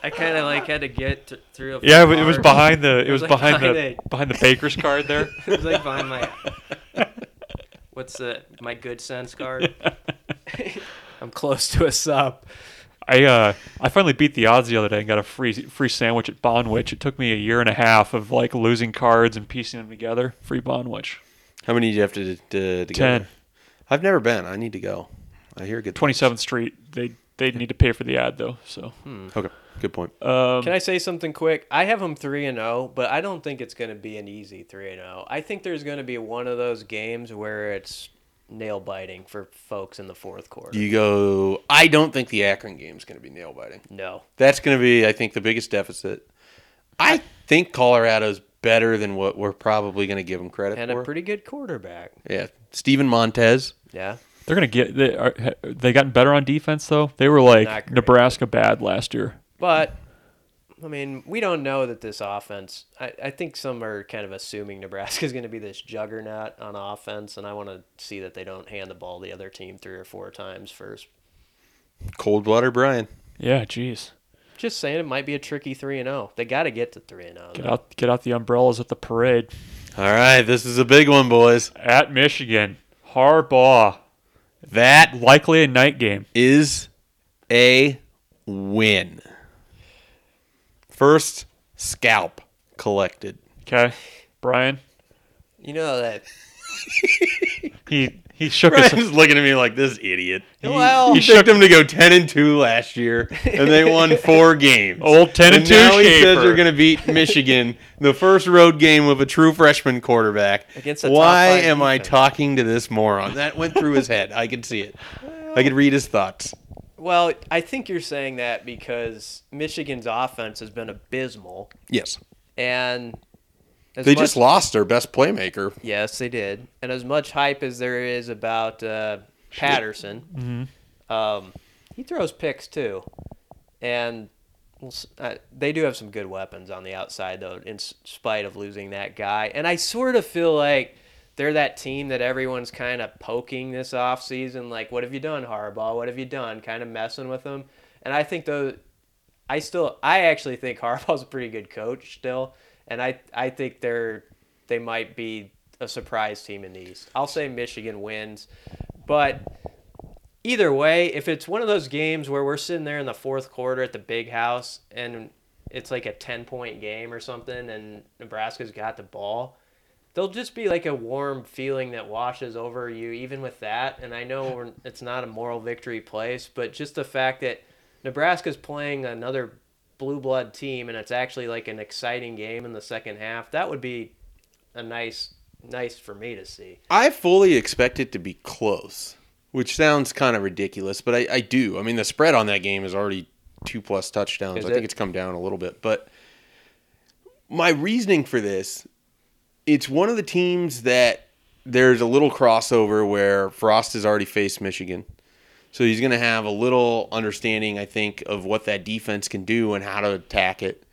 I kind of like had to get t- through. A few Yeah, it was behind the it It was was like behind the behind behind the baker's card there. it was like behind my. What's the my good sense card? I'm close to a sub. I uh I finally beat the odds the other day and got a free free sandwich at Bonwich. It took me a year and a half of like losing cards and piecing them together. Free Bonwich. How many do you have to, to, to go? Ten. I've never been. I need to go. I hear good. Twenty seventh Street. They they need to pay for the ad though. So Okay, good point. um, Can I say something quick? I have them three and zero, but I don't think it's going to be an easy three and zero. I think there's going to be one of those games where it's nail biting for folks in the fourth quarter. You go. I don't think the Akron game is going to be nail biting. no, That's going to be, I think, the biggest deficit. I think Colorado's better than what we're probably going to give them credit and for. And a pretty good quarterback. yeah, Steven Montez. Yeah, they're gonna get they are they gotten better on defense though. They were like Nebraska bad last year. but I mean, we don't know that this offense. I, I think some are kind of assuming Nebraska's going to be this juggernaut on offense, and I want to see that they don't hand the ball the other team three or four times first. Coldwater Brian. Yeah, jeez. Just saying, it might be a tricky three and zero. They got to get to three and oh, Get out get out the umbrellas at the parade. All right, this is a big one, boys. At Michigan. Harbaugh. That Likely a night game. is a win. First scalp collected. Okay. Brian. You know that He he shook his Brian's looking at me like this idiot. He, Well- he picked them to go ten and two last year, and they won four games. old ten and, and two now he says Schaefer. they're going to beat Michigan, the first road game of a true freshman quarterback. Against a top Why five am I defense. talking to this moron? That went through his head. I could see it. I could read his thoughts. Well, I think you're saying that because Michigan's offense has been abysmal, Yes, and as they much- just lost their best playmaker. Yes, they did. And as much hype as there is about uh, Patterson, um, he throws picks too, and we'll uh, they do have some good weapons on the outside though, in spite of losing that guy. And I sort of feel like they're that team that everyone's kind of poking this off season. Like, what have you done, Harbaugh? What have you done? Kind of messing with them. And I think though, I still, I actually think Harbaugh's a pretty good coach still, and I, I think they're, they might be a surprise team in the East. I'll say Michigan wins, but either way, if it's one of those games where we're sitting there in the fourth quarter at the big house and it's like a 10 point game or something and Nebraska's got the ball, there'll just be like a warm feeling that washes over you even with that. And I know we're, it's not a moral victory place, but just the fact that Nebraska's playing another blue blood team and it's actually like an exciting game in the second half, that would be a nice nice for me to see. I fully expect it to be close, which sounds kind of ridiculous, but I, I do. I mean, the spread on that game is already two plus touchdowns. Is I it? think it's come down a little bit, but my reasoning for this, it's one of the teams that there's a little crossover where Frost has already faced Michigan. So he's going to have a little understanding, I think, of what that defense can do and how to attack it.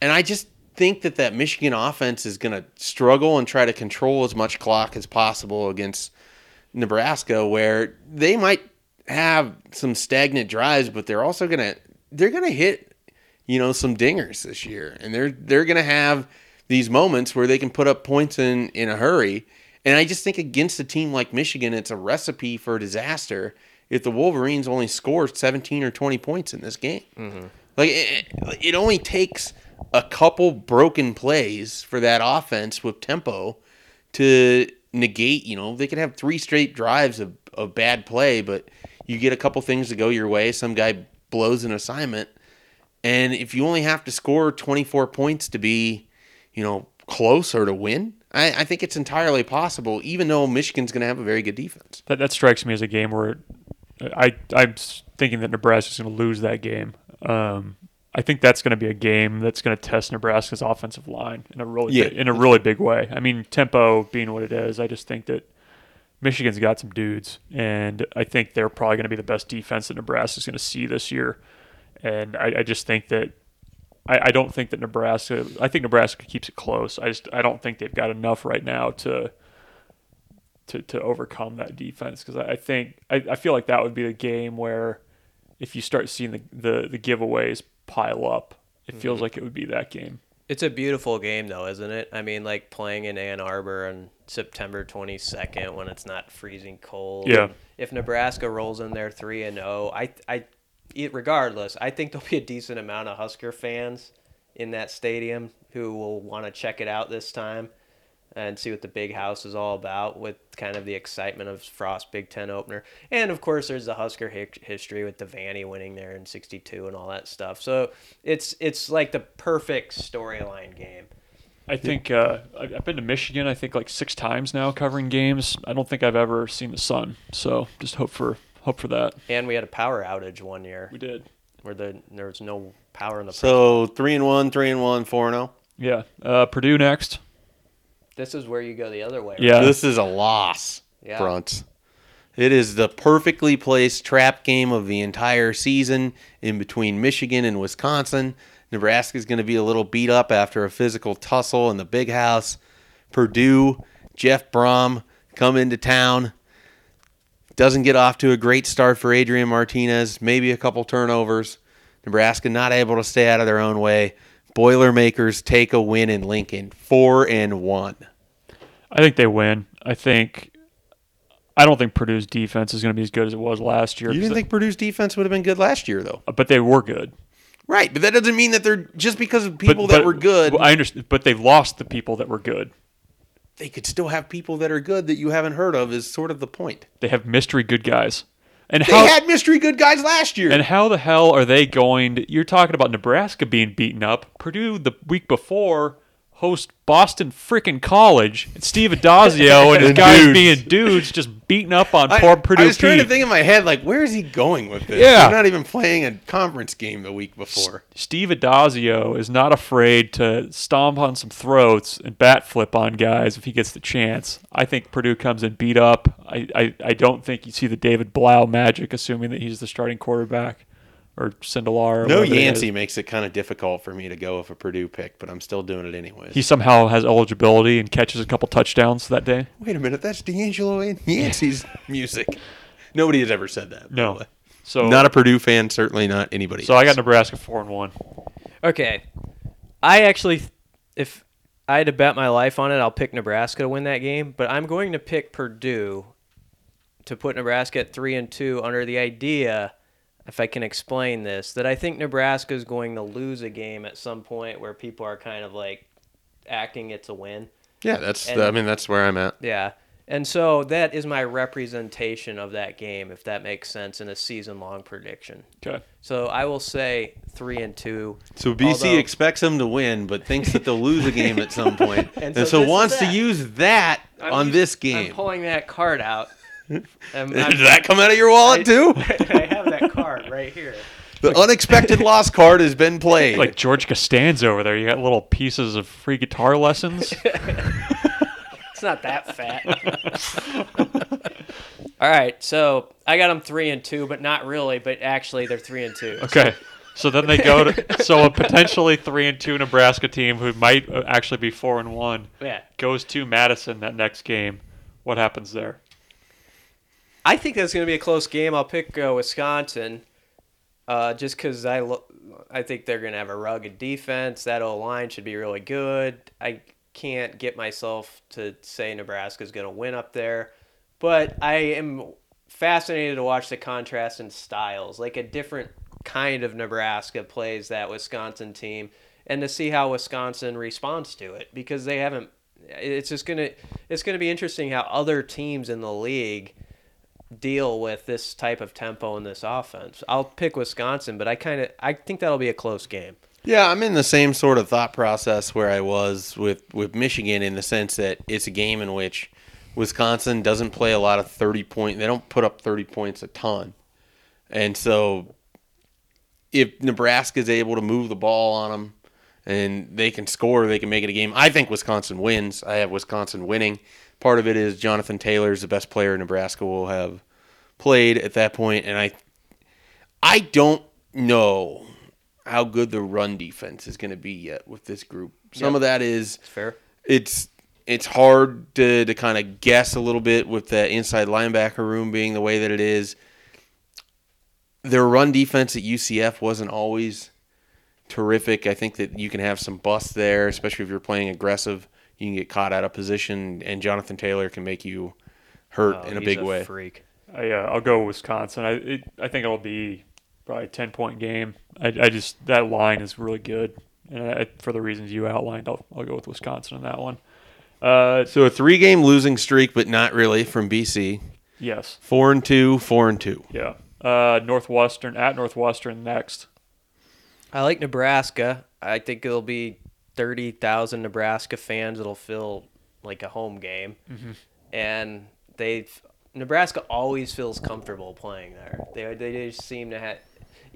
And I just think that that Michigan offense is going to struggle and try to control as much clock as possible against Nebraska, where they might have some stagnant drives, but they're also going to they're going to hit you know some dingers this year, and they're they're going to have these moments where they can put up points in in a hurry. And I just think against a team like Michigan, it's a recipe for disaster if the Wolverines only score 17 or 20 points in this game. Mm-hmm. Like it, it only takes a couple broken plays for that offense with tempo to negate. You know, they could have three straight drives of, of bad play, but you get a couple things to go your way. Some guy blows an assignment, and if you only have to score 24 points to be, you know, close or to win, I, I think it's entirely possible. Even though Michigan's going to have a very good defense. That that strikes me as a game where I I'm thinking that Nebraska's going to lose that game. Um, I think that's going to be a game that's going to test Nebraska's offensive line in a really Yeah. bi- in a really big way. I mean, tempo being what it is, I just think that Michigan's got some dudes, and I think they're probably going to be the best defense that Nebraska's going to see this year. And I, I just think that I, I don't think that Nebraska. I think Nebraska keeps it close. I just I don't think they've got enough right now to to, to overcome that defense because I, I think I, I feel like that would be the game where if you start seeing the, the, the giveaways pile up, it feels mm-hmm. like it would be that game. It's a beautiful game, though, isn't it? I mean, like playing in Ann Arbor on September 22nd when it's not freezing cold. Yeah. If Nebraska rolls in there three and zero, I, I, it, regardless, I think there'll be a decent amount of Husker fans in that stadium who will want to check it out this time and see what the big house is all about with kind of the excitement of Frost Big Ten opener. And of course, there's the Husker hi- history with the winning there in '62 and all that stuff. So it's it's like the perfect storyline game. I think uh, I've been to Michigan. I think like six times now covering games. I don't think I've ever seen the sun. So just hope for hope for that. And we had a power outage one year We did. where the there was no power in the. So three and one, three and one, four and oh? zero. Yeah. Uh, Purdue next. this is where you go the other way. right? Yeah. This is a loss, Yeah. Bruntz. It is the perfectly placed trap game of the entire season in between Michigan and Wisconsin. Nebraska is going to be a little beat up after a physical tussle in the big house. Purdue, Jeff Brohm come into town. Doesn't get off to a great start for Adrian Martinez. Maybe a couple turnovers. Nebraska not able to stay out of their own way. Boilermakers take a win in Lincoln, four and one. I think they win. I think. I don't think Purdue's defense is going to be as good as it was last year. You didn't think Purdue's defense would have been good last year, though, but they were good. right? But that doesn't mean that they're just because of But- people that but- were good. I understand, but they've lost the people that were good. They could still have people that are good that you haven't heard of. Is sort of the point. They have mystery good guys. And They how had mystery good guys last year. and how the hell are they going? To, you're talking about Nebraska being beaten up. Purdue the week before host Boston freaking College and Steve Addazio and his And guys dudes. being dudes just beating up on I, poor Purdue I was trying to think in my head, like, where is he going with this? Yeah. They're not even playing a conference game the week before. Steve Addazio is not afraid to stomp on some throats and bat flip on guys if he gets the chance. I think Purdue comes in beat up. I, I, I don't think you see the David Blough magic, assuming that he's the starting quarterback or Sindelar. Or No whatever. Yancey makes it kind of difficult for me to go with a Purdue pick, but I'm still doing it anyways. He somehow has eligibility and catches a couple touchdowns that day. Wait a minute, that's DeAngelo and Yancey's music. Nobody has ever said that. No. So Not a Purdue fan, certainly not anybody. so I got. Nebraska four and one. Okay, I actually, if I had to bet my life on it, I'll pick Nebraska to win that game. But I'm going to pick Purdue to put Nebraska at three and two under the idea, if I can explain this, that I think Nebraska is going to lose a game at some point where people are kind of like acting it's a win. Yeah, that's. And- I mean, that's where I'm at. Yeah. And so that is my representation of that game, if that makes sense, in a season long prediction. Okay. So I will say three and two. So BC Although- expects them to win, but thinks that they'll lose a game at some point, And and, so so, wants to use that I'm on us- this I'm game. pulling that card out. Um, I'm- Did that come out of your wallet too? I have that card right here. The unexpected loss card has been played. Like George Costanza over there, you got little pieces of free guitar lessons. It's not that fat. All right, so I got them three and two, but not really. But actually, they're three and two. Okay. So then they go to so a potentially three and two Nebraska team who might uh, actually be four and one Yeah, goes to Madison that next game. What happens there? I think that's going to be a close game. I'll pick uh, Wisconsin, uh, just because I lo- I think they're going to have a rugged defense. That O line should be really good. I can't get myself to say Nebraska's going to win up there, but I am fascinated to watch the contrast in styles, like a different kind of Nebraska plays that Wisconsin team, and to see how Wisconsin responds to it because they haven't. It's just gonna it's gonna be interesting how other teams in the league deal with this type of tempo in this offense. I'll pick Wisconsin, but I kind of I think that'll be a close game. Yeah, I'm in the same sort of thought process where I was with, with Michigan in the sense that it's a game in which Wisconsin doesn't play a lot of 30 point. They don't put up 30 points a ton. And so if Nebraska is able to move the ball on them and they can score, they can make it a game. I think Wisconsin wins. I have Wisconsin winning. Part of it is Jonathan Taylor's the best player Nebraska will have played at that point and I I don't know how good the run defense is going to be yet with this group. Some Yep. of that is Fair. it's it's hard to, to kind of guess a little bit with the inside linebacker room being the way that it is. Their run defense at UCF wasn't always terrific. I think that you can have some busts there, especially if you're playing aggressive. You can get caught out of position, and Jonathan Taylor can make you hurt Oh, in a he's big way. Freak. I uh, I'll go Wisconsin. I it, I think it'll be probably a ten point game. I, I just that line is really good, and I, for the reasons you outlined, I'll I'll go with Wisconsin in that one. Uh, So a three game losing streak, but not really from BC. yes, Four and two, four and two. yeah. Uh, Northwestern at Northwestern next. I like Nebraska. I think it'll be thirty thousand Nebraska fans. It'll feel like a home game, mm-hmm. and they Nebraska always feels comfortable playing there. They they just seem to have.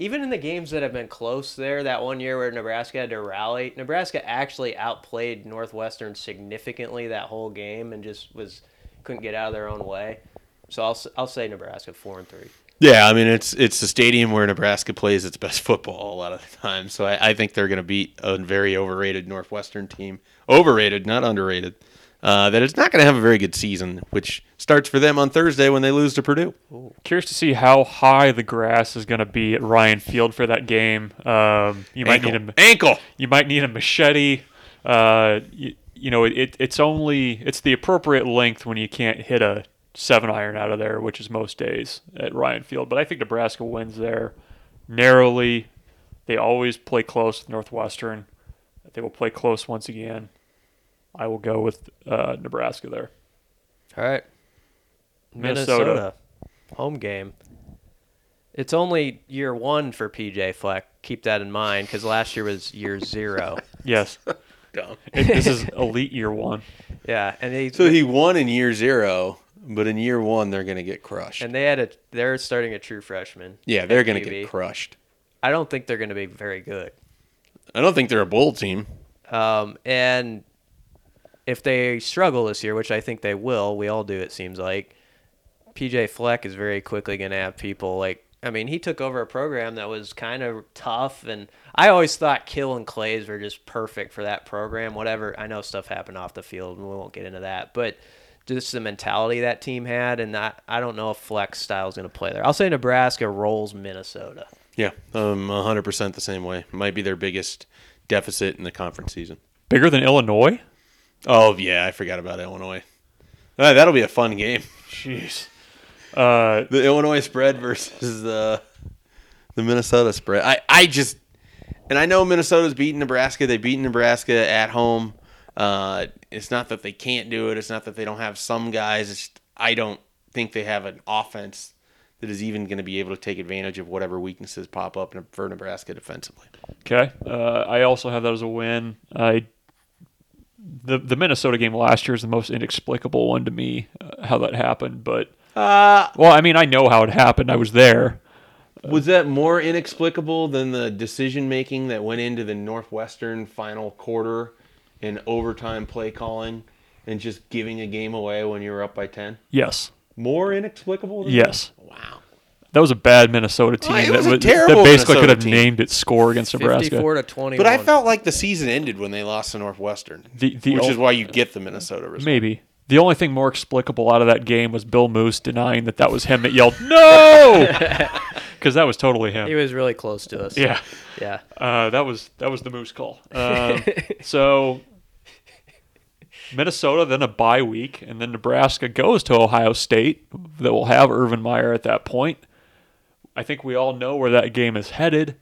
Even in the games that have been close there, that one year where Nebraska had to rally, Nebraska actually outplayed Northwestern significantly that whole game and just was couldn't get out of their own way. So I'll I'll say Nebraska four and three. Yeah, I mean it's it's the stadium where Nebraska plays its best football a lot of the time. So I, I think they're going to beat a very overrated Northwestern team. Overrated, not underrated. Uh, that is not going to have a very good season, which starts for them on Thursday when they lose to Purdue. Curious to see how high the grass is going to be at Ryan Field for that game. Um, you might ankle. need a ankle. you might need a machete. Uh, you, you know, it, it's only it's the appropriate length when you can't hit a seven iron out of there, which is most days at Ryan Field. But I think Nebraska wins there narrowly. They always play close with Northwestern. They will play close once again. I will go with uh, Nebraska there. All right. Minnesota. Minnesota. Home game. It's only year one for PJ Fleck. Keep that in mind because last year was year zero. Yes, Dumb. It- this is elite year one. yeah, and they So he won in year zero, but in year one they're going to get crushed. and they had a they're starting a true freshman. yeah, they're going to get crushed. I don't think they're going to be very good. I don't think they're a bowl team. Um, and if they struggle this year, which I think they will, we all do. It seems like PJ Fleck is very quickly going to have people like. I mean, he took over a program that was kind of tough, and I always thought Kill and Claeys were just perfect for that program. Whatever, I know stuff happened off the field, and we won't get into that, but just the mentality that team had, and I, I don't know if Fleck's style is going to play there. I'll say Nebraska rolls Minnesota. Yeah, um, 100% the same way. Might be their biggest deficit in the conference season. Bigger than Illinois. Oh yeah, I forgot about Illinois. Uh, that'll be a fun game. Jeez. Uh, The Illinois spread versus the the Minnesota spread. I, I just and I know Minnesota's beaten Nebraska. They beat Nebraska at home. Uh, it's not that they can't do it. It's not that they don't have some guys. It's I don't think they have an offense that is even going to be able to take advantage of whatever weaknesses pop up for Nebraska defensively. Okay. Uh, I also have that as a win. I the the Minnesota game last year is the most inexplicable one to me, uh, how that happened. But Uh, well, I mean, I know how it happened. I was there. was that more inexplicable than the decision making that went into the Northwestern final quarter and overtime play calling and just giving a game away when you were up by 10? Yes. More inexplicable? Than Yes. that? Wow. That was a bad Minnesota team Well, it that, was a was- terrible that basically could have team. named its score against Nebraska. Fifty-four to twenty. But I felt like the season ended when they lost to Northwestern, The- the which ul- is why you get the Minnesota result. Maybe. The only thing more explicable out of that game was Bill Moos denying that that was him that yelled, no! Because that was totally him. he was really close to us. Yeah. yeah. Uh, that was that was the moose call. Um, so Minnesota then a bye week, and then Nebraska goes to Ohio State. That will have Urban Meyer at that point. I think we all know where that game is headed.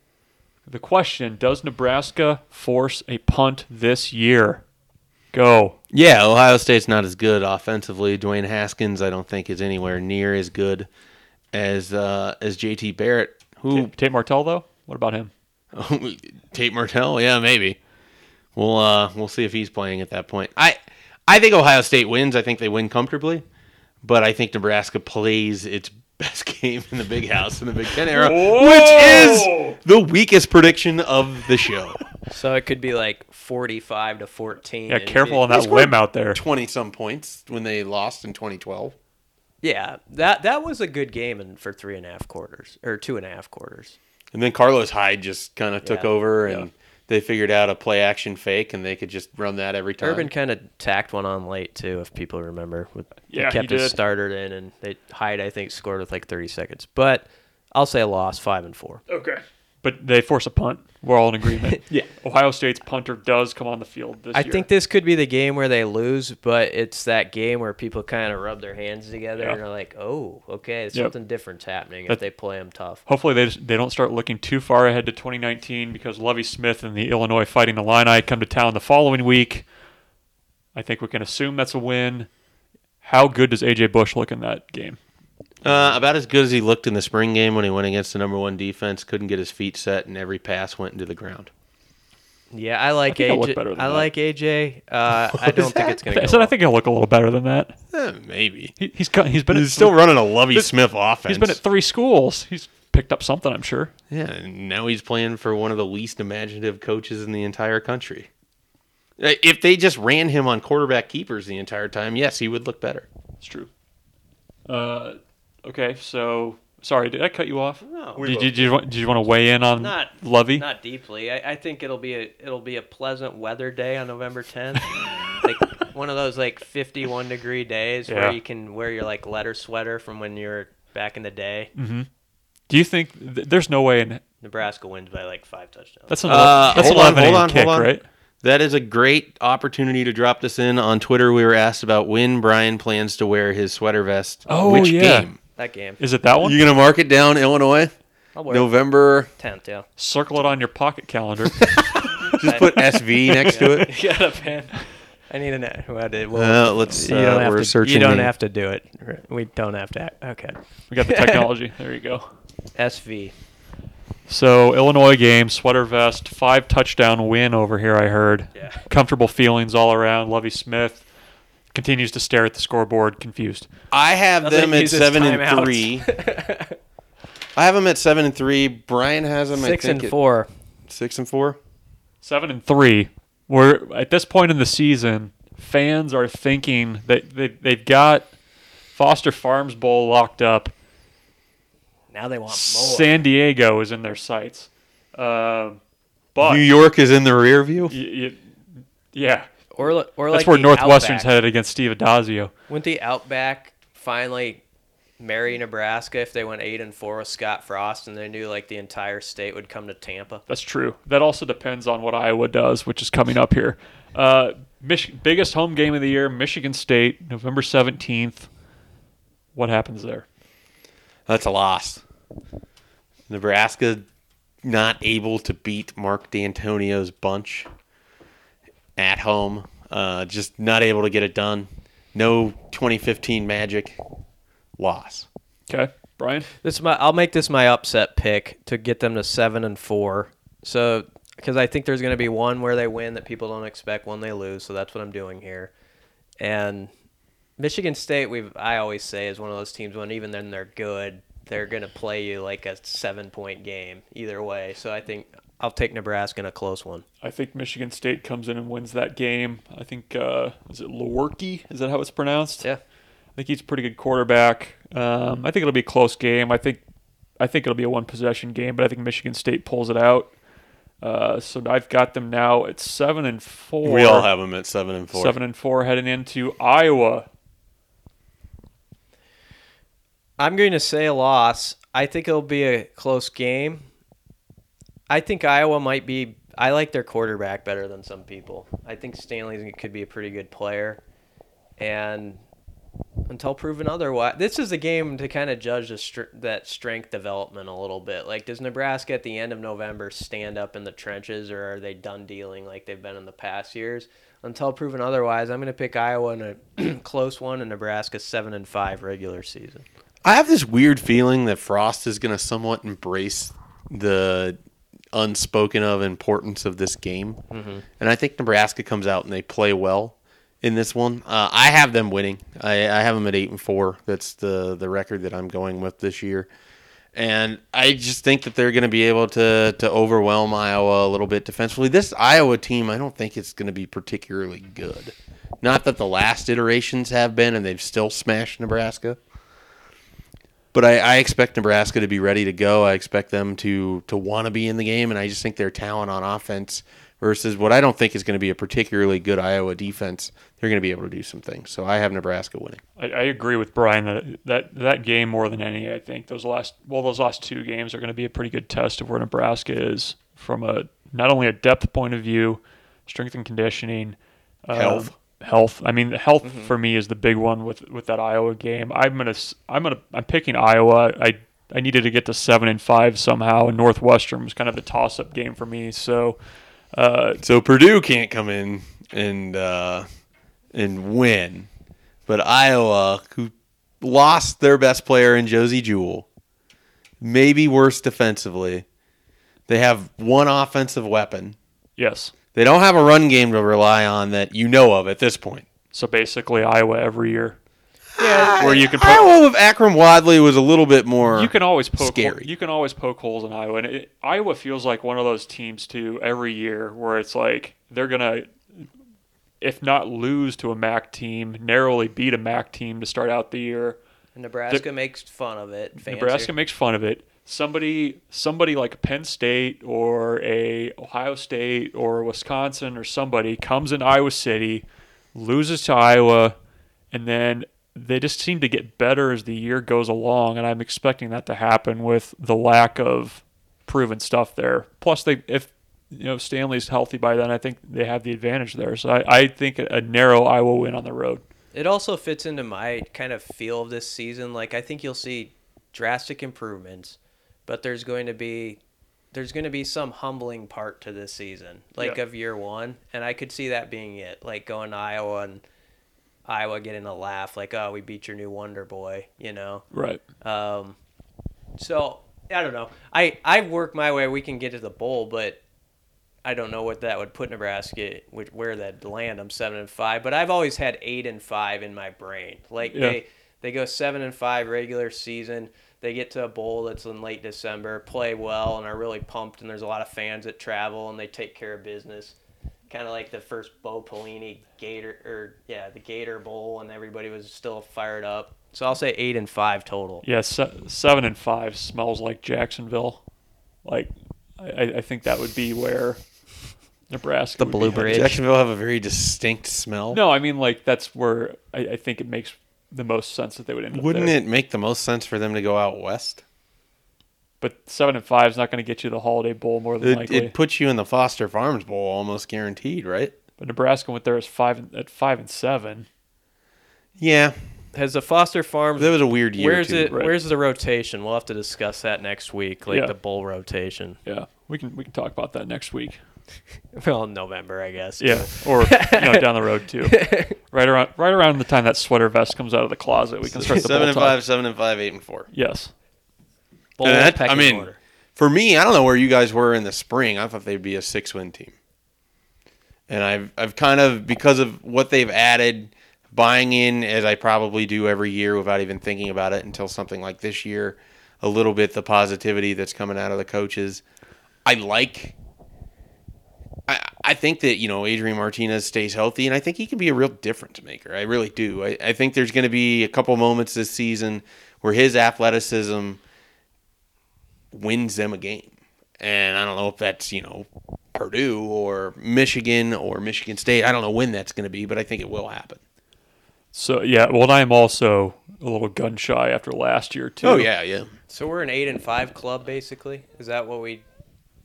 The question: Does Nebraska force a punt this year? Go. Yeah, Ohio State's not as good offensively. Dwayne Haskins, I don't think, is anywhere near as good as uh, as JT Barrett. Who Tate Martell though. What about him? Tate Martell? Yeah, maybe. We'll uh, we'll see if he's playing at that point. I I think Ohio State wins. I think they win comfortably, but I think Nebraska plays its best game in the Big House in the Big Ten era, which is the weakest prediction of the show. So it could be like forty-five to fourteen. Yeah, careful on that scored limb out there. Twenty some points when they lost in 2012. Yeah, that that was a good game in, for three and a half quarters or two and a half quarters. And then Carlos Hyde just kind of took Yeah. over, and Yeah. they figured out a play action fake, and they could just run that every time. Urban kind of tacked one on late too, if people remember. With, Yeah, he kept his did. starter in, and they Hyde I think scored with like thirty seconds. But I'll say a loss, five and four. Okay. But they force a punt. We're all in agreement. Yeah. Ohio State's punter does come on the field this year. I year. think this could be the game where they lose, but it's that game where people kind of rub their hands together Yeah. and are like, "Oh, okay, Yep. something different's happening That- if they play them tough." Hopefully they they don't start looking too far ahead to 2019 because Lovie Smith and the Illinois Fighting Illini come to town the following week. I think we can assume that's a win. How good does AJ Bush look in that game? Uh, about as good as he looked in the spring game when he went against the number one defense. Couldn't get his feet set, and every pass went into the ground. Yeah, I like think AJ. I that. like AJ. Uh, I don't think it's gonna. I Go said I think he'll look a little better than that. Eh, maybe He, he's got, he's been he's at, still running a Lovie This- Smith offense. he's been at three schools. He's picked up something, I'm sure. yeah, and now he's playing for one of the least imaginative coaches in the entire country. Uh, If they just ran him on quarterback keepers the entire time, yes, he would look better. It's true. Uh, okay, so sorry, did I cut you off? No. Did you, did you, want- did you want to weigh in on Not Lovie? Not deeply. I, I think it'll be a it'll be a pleasant weather day on November 10th. like one of those like 51 degree days Yeah. where you can wear your like letter sweater from when you were back in the day. Mm-hmm. Do you think th- there's no way in Nebraska wins by like five touchdowns. that's an Uh, that's hold on, 11 hold on, kick, hold on. right? That is a great opportunity to drop this in on Twitter. We were asked about when Brian plans to wear his sweater vest. Oh, which yeah. game? That game. Is it that one? You gonna mark it down, Illinois, I'll wear November? 10th. Yeah. Circle it on your pocket calendar. Just put SV next to it. you got a pen. I need an. What did? Uh, let's. you Uh, don't have we're to. searching. You don't the- have to do it. We don't have to. Okay. we got the technology. There you go. SV. So Illinois game, sweater vest, five touchdown win over here. I heard. Yeah. Comfortable feelings all around. Lovie Smith continues to stare at the scoreboard, confused. I have Doesn't them at use seven and timeouts. three. I have them at seven and three. Brian has them. Six I think and at four. Six and four. Seven and three. We're at this point in the season. Fans are thinking that they, they've got Foster Farms Bowl locked up. Now they want more. San Diego is in their sights. Um, but New York is in the rear view. y- y- yeah, or li- or that's like where Northwestern's Outback. headed against Steve Addazio. Wouldn't the Outback finally marry Nebraska if they went eight and four with Scott Frost and they knew like the entire state would come to Tampa? That's true. That also depends on what Iowa does, which is coming up here. Uh, Mich- biggest home game of the year, Michigan State, November 17th. What happens there? That's a loss. Nebraska not able to beat Mark Dantonio's bunch at home Uh, just not able to get it done. No 2015 magic. Loss. Okay, Brian. This is my. I'll make this my upset pick to get them to seven and four. So because I think there's going to be one where they win that people don't expect, one they lose. So that's what I'm doing here. And Michigan State, we've I always say is one of those teams when even then they're good, they're going to play you like a seven point game either way. So I think I'll take Nebraska in a close one. I think Michigan State comes in and wins that game. I think uh, is it Lewerke? Is that how it's pronounced? Yeah. I think he's a pretty good quarterback. Um, I think it'll be a close game. I think I think it'll be a one possession game, but I think Michigan State pulls it out. Uh, so I've got them now at seven and four. We all have them at seven and four. seven and four heading into Iowa. I'm going to say a loss. I think it'll be a close game. I think Iowa might be. I like their quarterback better than some people. I think Stanley could be a pretty good player, and until proven otherwise, this is a game to kind of judge str- that strength development a little bit. Like, does Nebraska at the end of November stand up in the trenches, or are they done dealing like they've been in the past years? Until proven otherwise, I'm going to pick Iowa in a close one and Nebraska seven and five regular season. I have this weird feeling that Frost is going to somewhat embrace the unspoken of importance of this game, Mm-hmm. and I think Nebraska comes out and they play well in this one. Uh, I have them winning. I, I have them at eight and four. That's the the record that I'm going with this year, and I just think that they're going to be able to to overwhelm Iowa a little bit defensively. This Iowa team, I don't think it's going to be particularly good. Not that the last iterations have been, and they've still smashed Nebraska. But I, I expect Nebraska to be ready to go. I expect them to to want to be in the game, and I just think their talent on offense versus what I don't think is going to be a particularly good Iowa defense, they're going to be able to do some things. So I have Nebraska winning. I, I agree with Brian that, that that game more than any. I think those last well, those last two games are going to be a pretty good test of where Nebraska is from a not only a depth point of view, strength and conditioning, um, Health. health. I mean, the health for me is the big one with with that Iowa game. I'm gonna I'm gonna I'm picking Iowa. I I needed to get to seven and five somehow, and Northwestern was kind of a toss up game for me. So. Uh, So Purdue can't come in and uh, and win, but Iowa, who lost their best player in Josey Jewell, maybe worse defensively. They have one offensive weapon. yes. They don't have a run game to rely on that you know of at this point. So basically, Iowa every year. Yeah, Where you can put- Iowa with Akrum Wadley was a little bit more. You can always poke. scary. You can always poke holes in Iowa, and it, Iowa feels like one of those teams too every year where it's like they're gonna, if not lose to a MAC team, narrowly beat a MAC team to start out the year. Nebraska makes fun of it. Fancier. Nebraska makes fun of it. Somebody, somebody like Penn State or a Ohio State or Wisconsin or somebody comes in Iowa City, loses to Iowa, and then they just seem to get better as the year goes along. And I'm expecting that to happen with the lack of proven stuff there. Plus, they if you know Stanley's healthy by then, I think they have the advantage there. So I, I think a narrow Iowa win on the road. It also fits into my kind of feel of this season. Like I think you'll see drastic improvements, but there's going to be there's going to be some humbling part to this season, like Yeah. of year one, and I could see that being it. Like going to Iowa and Iowa getting a laugh, like oh we beat your new Wonder Boy, you know. Right. Um, so I don't know. I I work my way. We can get to the bowl, but I don't know what that would put Nebraska which, where that land. I'm seven and five, but I've always had eight and five in my brain. Like Yeah. they they go seven and five regular season. They get to a bowl that's in late December, play well, and are really pumped. And there's a lot of fans that travel and they take care of business. Kind of like the first Bo Pelini Gator or yeah the Gator Bowl, and everybody was still fired up. So I'll say eight and five total. Yeah, se- seven and five smells like Jacksonville. Like, I, I think that would be where Nebraska. The would Blue headed. Bridge. Jacksonville have a very distinct smell. No, I mean like that's where I, I think it makes the most sense that they would end Wouldn't there. it make the most sense for them to go out west? But seven and five is not going to get you the Holiday Bowl more than It, likely. it puts you in the Foster Farms Bowl almost guaranteed, right? but Nebraska went there as five at five and seven. Yeah, Has the Foster Farms? that was a weird year. Where's too. it? right. Where's the rotation? We'll have to discuss that next week, like Yeah. the bowl rotation. Yeah, we can we can talk about that next week. well, November, I guess. Yeah, or you know down the road too. Right around right around the time that sweater vest comes out of the closet, we can start the seven bowl and talk. five, seven and five, eight and four. Yes. Bowl And that- I pecking mean, order. for me, I don't know where you guys were in the spring. I thought they'd be a six win team. And I've I've kind of because of what they've added, buying in as I probably do every year without even thinking about it until something like this year, a little bit the positivity that's coming out of the coaches. I like I, I think that you know Adrian Martinez stays healthy, and I think he can be a real difference maker. I really do. I, I think there's going to be a couple moments this season where his athleticism wins them a game, and I don't know if that's you know Purdue or Michigan or Michigan State. I don't know when that's going to be, but I think it will happen. So yeah, well, I am also a little gun shy after last year too. Oh yeah, yeah. So we're an eight and five club, basically. Is that what we?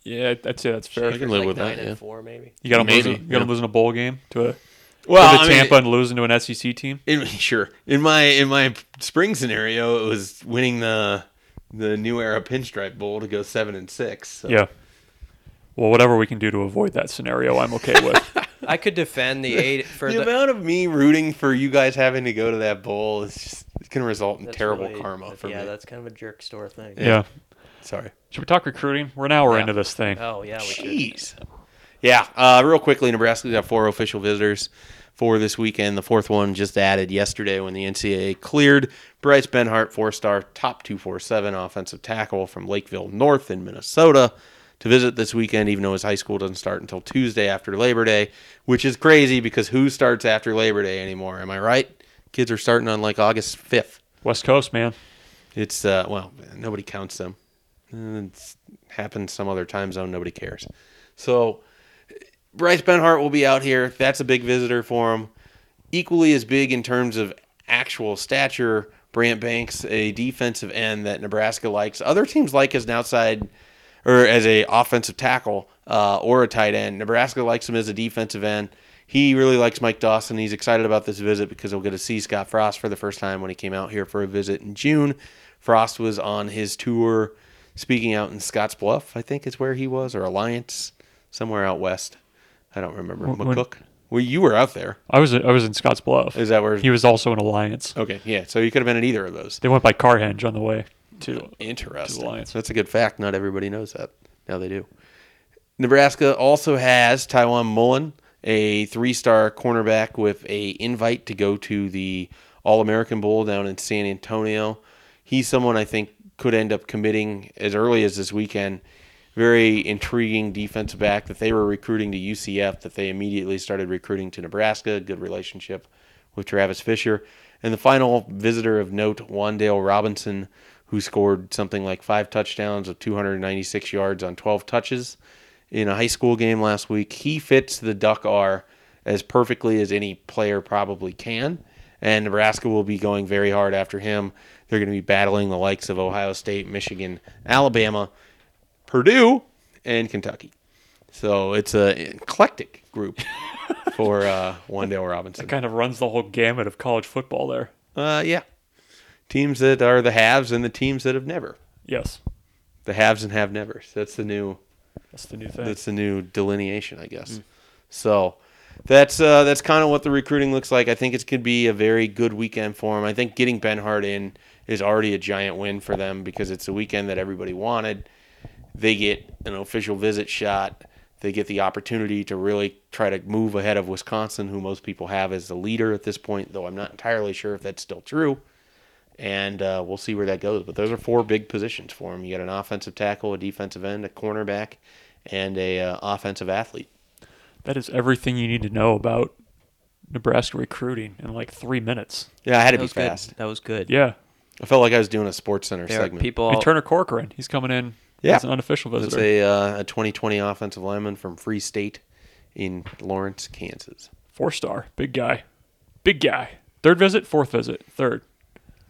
Yeah, I'd say that's fair. I can live like with that, nine and yeah. four, maybe. You got them Maybe, losing. You got 'em yeah. losing a bowl game to a Well, to I mean, Tampa and losing to an SEC team. In, sure. In my in my spring scenario, it was winning the the new era pinstripe bowl to go seven and six. So. Yeah. Well, whatever we can do to avoid that scenario, I'm okay with. I could defend the eight for the, the. amount of me rooting for you guys having to go to that bowl is just it's gonna result in terrible really- karma for yeah, me. Yeah, that's kind of a jerk store thing. yeah. Sorry. Should we talk recruiting? We're an hour Yeah. into this thing. Oh yeah, we should. Jeez. Yeah. Uh, real quickly, Nebraska's got four official visitors for this weekend. The fourth one just added yesterday when the NCAA cleared Bryce Benhart, four-star, top two four seven offensive tackle from Lakeville North in Minnesota. To visit this weekend, even though his high school doesn't start until Tuesday after Labor Day, which is crazy because who starts after Labor Day anymore? Am I right? Kids are starting on like August 5th. West Coast, man. It's uh, well, nobody counts them. It's happened some other time zone. Nobody cares. So Bryce Benhart will be out here. That's a big visitor for him. Equally as big in terms of actual stature. Brant Banks, a defensive end that Nebraska likes. Other teams like as an outside or as a offensive tackle uh, or a tight end. Nebraska likes him as a defensive end. He really likes Mike Dawson. He's excited about this visit because he'll get to see Scott Frost for the first time when he came out here for a visit in June. Frost was on his tour speaking out in Scotts Bluff, I think is where he was, or Alliance, somewhere out west. I don't remember. When- McCook? Well, you were out there. I was I was in Scotts Bluff. Is that where? He was also in Alliance. okay, yeah. So you could have been at either of those. They went by Carhenge on the way to. Interesting. Alliance. That's a good fact. Not everybody knows that. Now they do. Nebraska also has Taiwan Mullen, a three-star cornerback with a invite to go to the All-American Bowl down in San Antonio. He's someone I think could end up committing as early as this weekend. Very intriguing defensive back that they were recruiting to UCF, that they immediately started recruiting to Nebraska. Good relationship with Travis Fisher. And the final visitor of note, Wandale Robinson, who scored something like five touchdowns of 296 yards on 12 touches in a high school game last week. He fits the Duck R as perfectly as any player probably can. And Nebraska will be going very hard after him. They're going to be battling the likes of Ohio State, Michigan, Alabama, Purdue, and Kentucky. So it's an eclectic group for uh, Wandale Robinson. It kind of runs the whole gamut of college football there. Uh, yeah. Teams that are the haves and the teams that have never. Yes, The haves and have nevers. That's the new that's the new thing. that's the new delineation, I guess. So that's uh, that's kind of what the recruiting looks like. I think it's going to be a very good weekend for them. I think getting Benhart in is already a giant win for them because it's a weekend that everybody wanted. They get an official visit shot. They get the opportunity to really try to move ahead of Wisconsin, who most people have as the leader at this point, though I'm not entirely sure if that's still true. And uh, we'll see where that goes. But those are four big positions for them. You got an offensive tackle, a defensive end, a cornerback, and a uh, offensive athlete. that is everything you need to know about Nebraska recruiting in like three minutes. Yeah, I had to That be was good. fast. That was good. Yeah. I felt like I was doing a Sports Center There are segment. people. And Turner Corcoran, he's coming in Yeah. as an unofficial visit. It's a uh, a 2020 offensive lineman from Free State in Lawrence, Kansas. Four star, big guy, big guy. Third visit, fourth visit, third,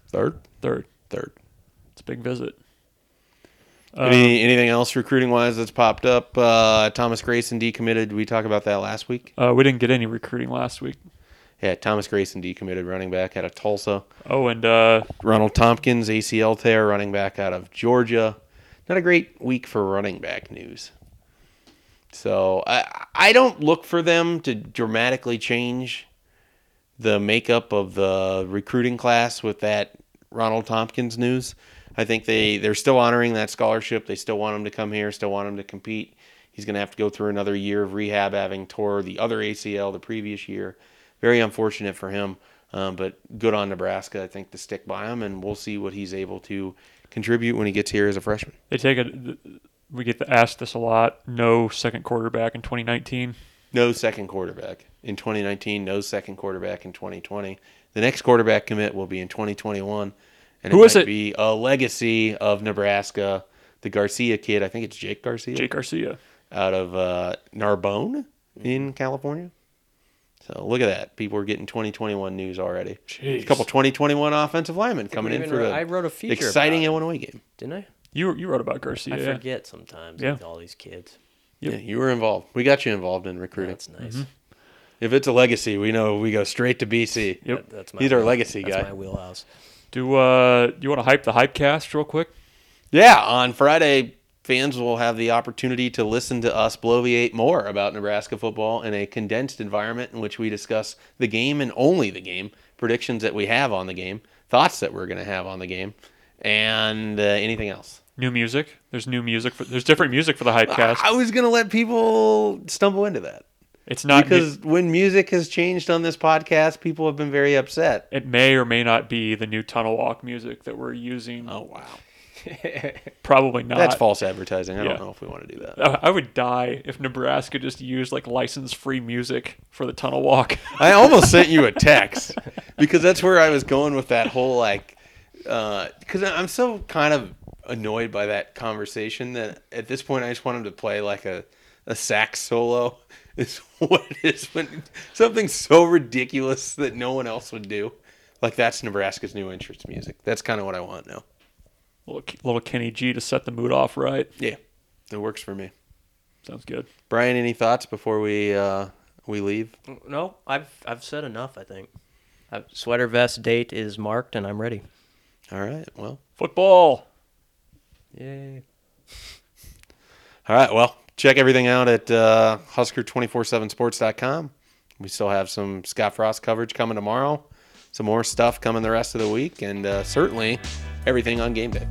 Third, third. third. It's a big visit. Uh, Any, anything else recruiting wise that's popped up? Uh, Thomas Grayson decommitted. Did we talk about that last week? uh, we didn't get any recruiting last week. Yeah, Thomas Grayson decommitted running back out of Tulsa. Oh, and uh, Ronald Thompkins, ACL tear, running back out of Georgia. Not a great week for running back news. So I I don't look for them to dramatically change the makeup of the recruiting class with that Ronald Thompkins news. I think they they're still honoring that scholarship. They still want him to come here. Still want him to compete. He's going to have to go through another year of rehab, having tore the other ACL the previous year. Very unfortunate for him, um, but good on Nebraska. I think to stick by him, and we'll see what he's able to contribute when he gets here as a freshman. They take it. We get asked this a lot. No second quarterback in 2019. No second quarterback in 2019. No second quarterback in 2020. The next quarterback commit will be in 2021, and Who it is might it? be a legacy of Nebraska. The Garcia kid, I think it's Jake Garcia, Jake Garcia. out of uh, Narbonne in California. So look at that. People are getting 2021 news already. Jeez. A couple 2021 offensive linemen coming in for wrote- the wrote a feature exciting about. Illinois game. Didn't I? You you wrote about Garcia. I yeah. forget sometimes Yeah. with all these kids. Yep. Yeah, you were involved. We got you involved in recruiting. That's nice. Mm-hmm. If it's a legacy, we know we go straight to BC. Yep. That- that's my He's our legacy that's guy. my wheelhouse. Do uh you want to hype the hypecast real quick? Yeah, on Friday, fans will have the opportunity to listen to us bloviate more about Nebraska football in a condensed environment in which we discuss the game and only the game, predictions that we have on the game, thoughts that we're going to have on the game, and uh, anything else. New music. There's new music. For, there's different music for the hypecast. I was going to let people stumble into that It's not because when music has changed on this podcast, people have been very upset. It may or may not be the new Tunnel Walk music that we're using. Oh wow, Probably not. that's false advertising. I yeah. don't know if we want to do that. I would die if Nebraska just used like license free music for the Tunnel Walk. I almost sent you a text because that's where I was going with that whole like, uh, because I'm so kind of annoyed by that conversation that at this point I just want him to play like a, a sax solo. Is what it is when something so ridiculous that no one else would do. Like that's Nebraska's new entrance music. That's kind of what I want now. Little, little Kenny G to set the mood off right. Yeah, it works for me. Sounds good. Brian, any thoughts before we uh, we leave? No, I've I've said enough. I think. Uh, sweater vest date is marked, and I'm ready. All right. Well. Football. Yay! All right. Well, check everything out at uh, Husker247sports.com. We still have some Scott Frost coverage coming tomorrow, some more stuff coming the rest of the week, and uh, certainly everything on game day.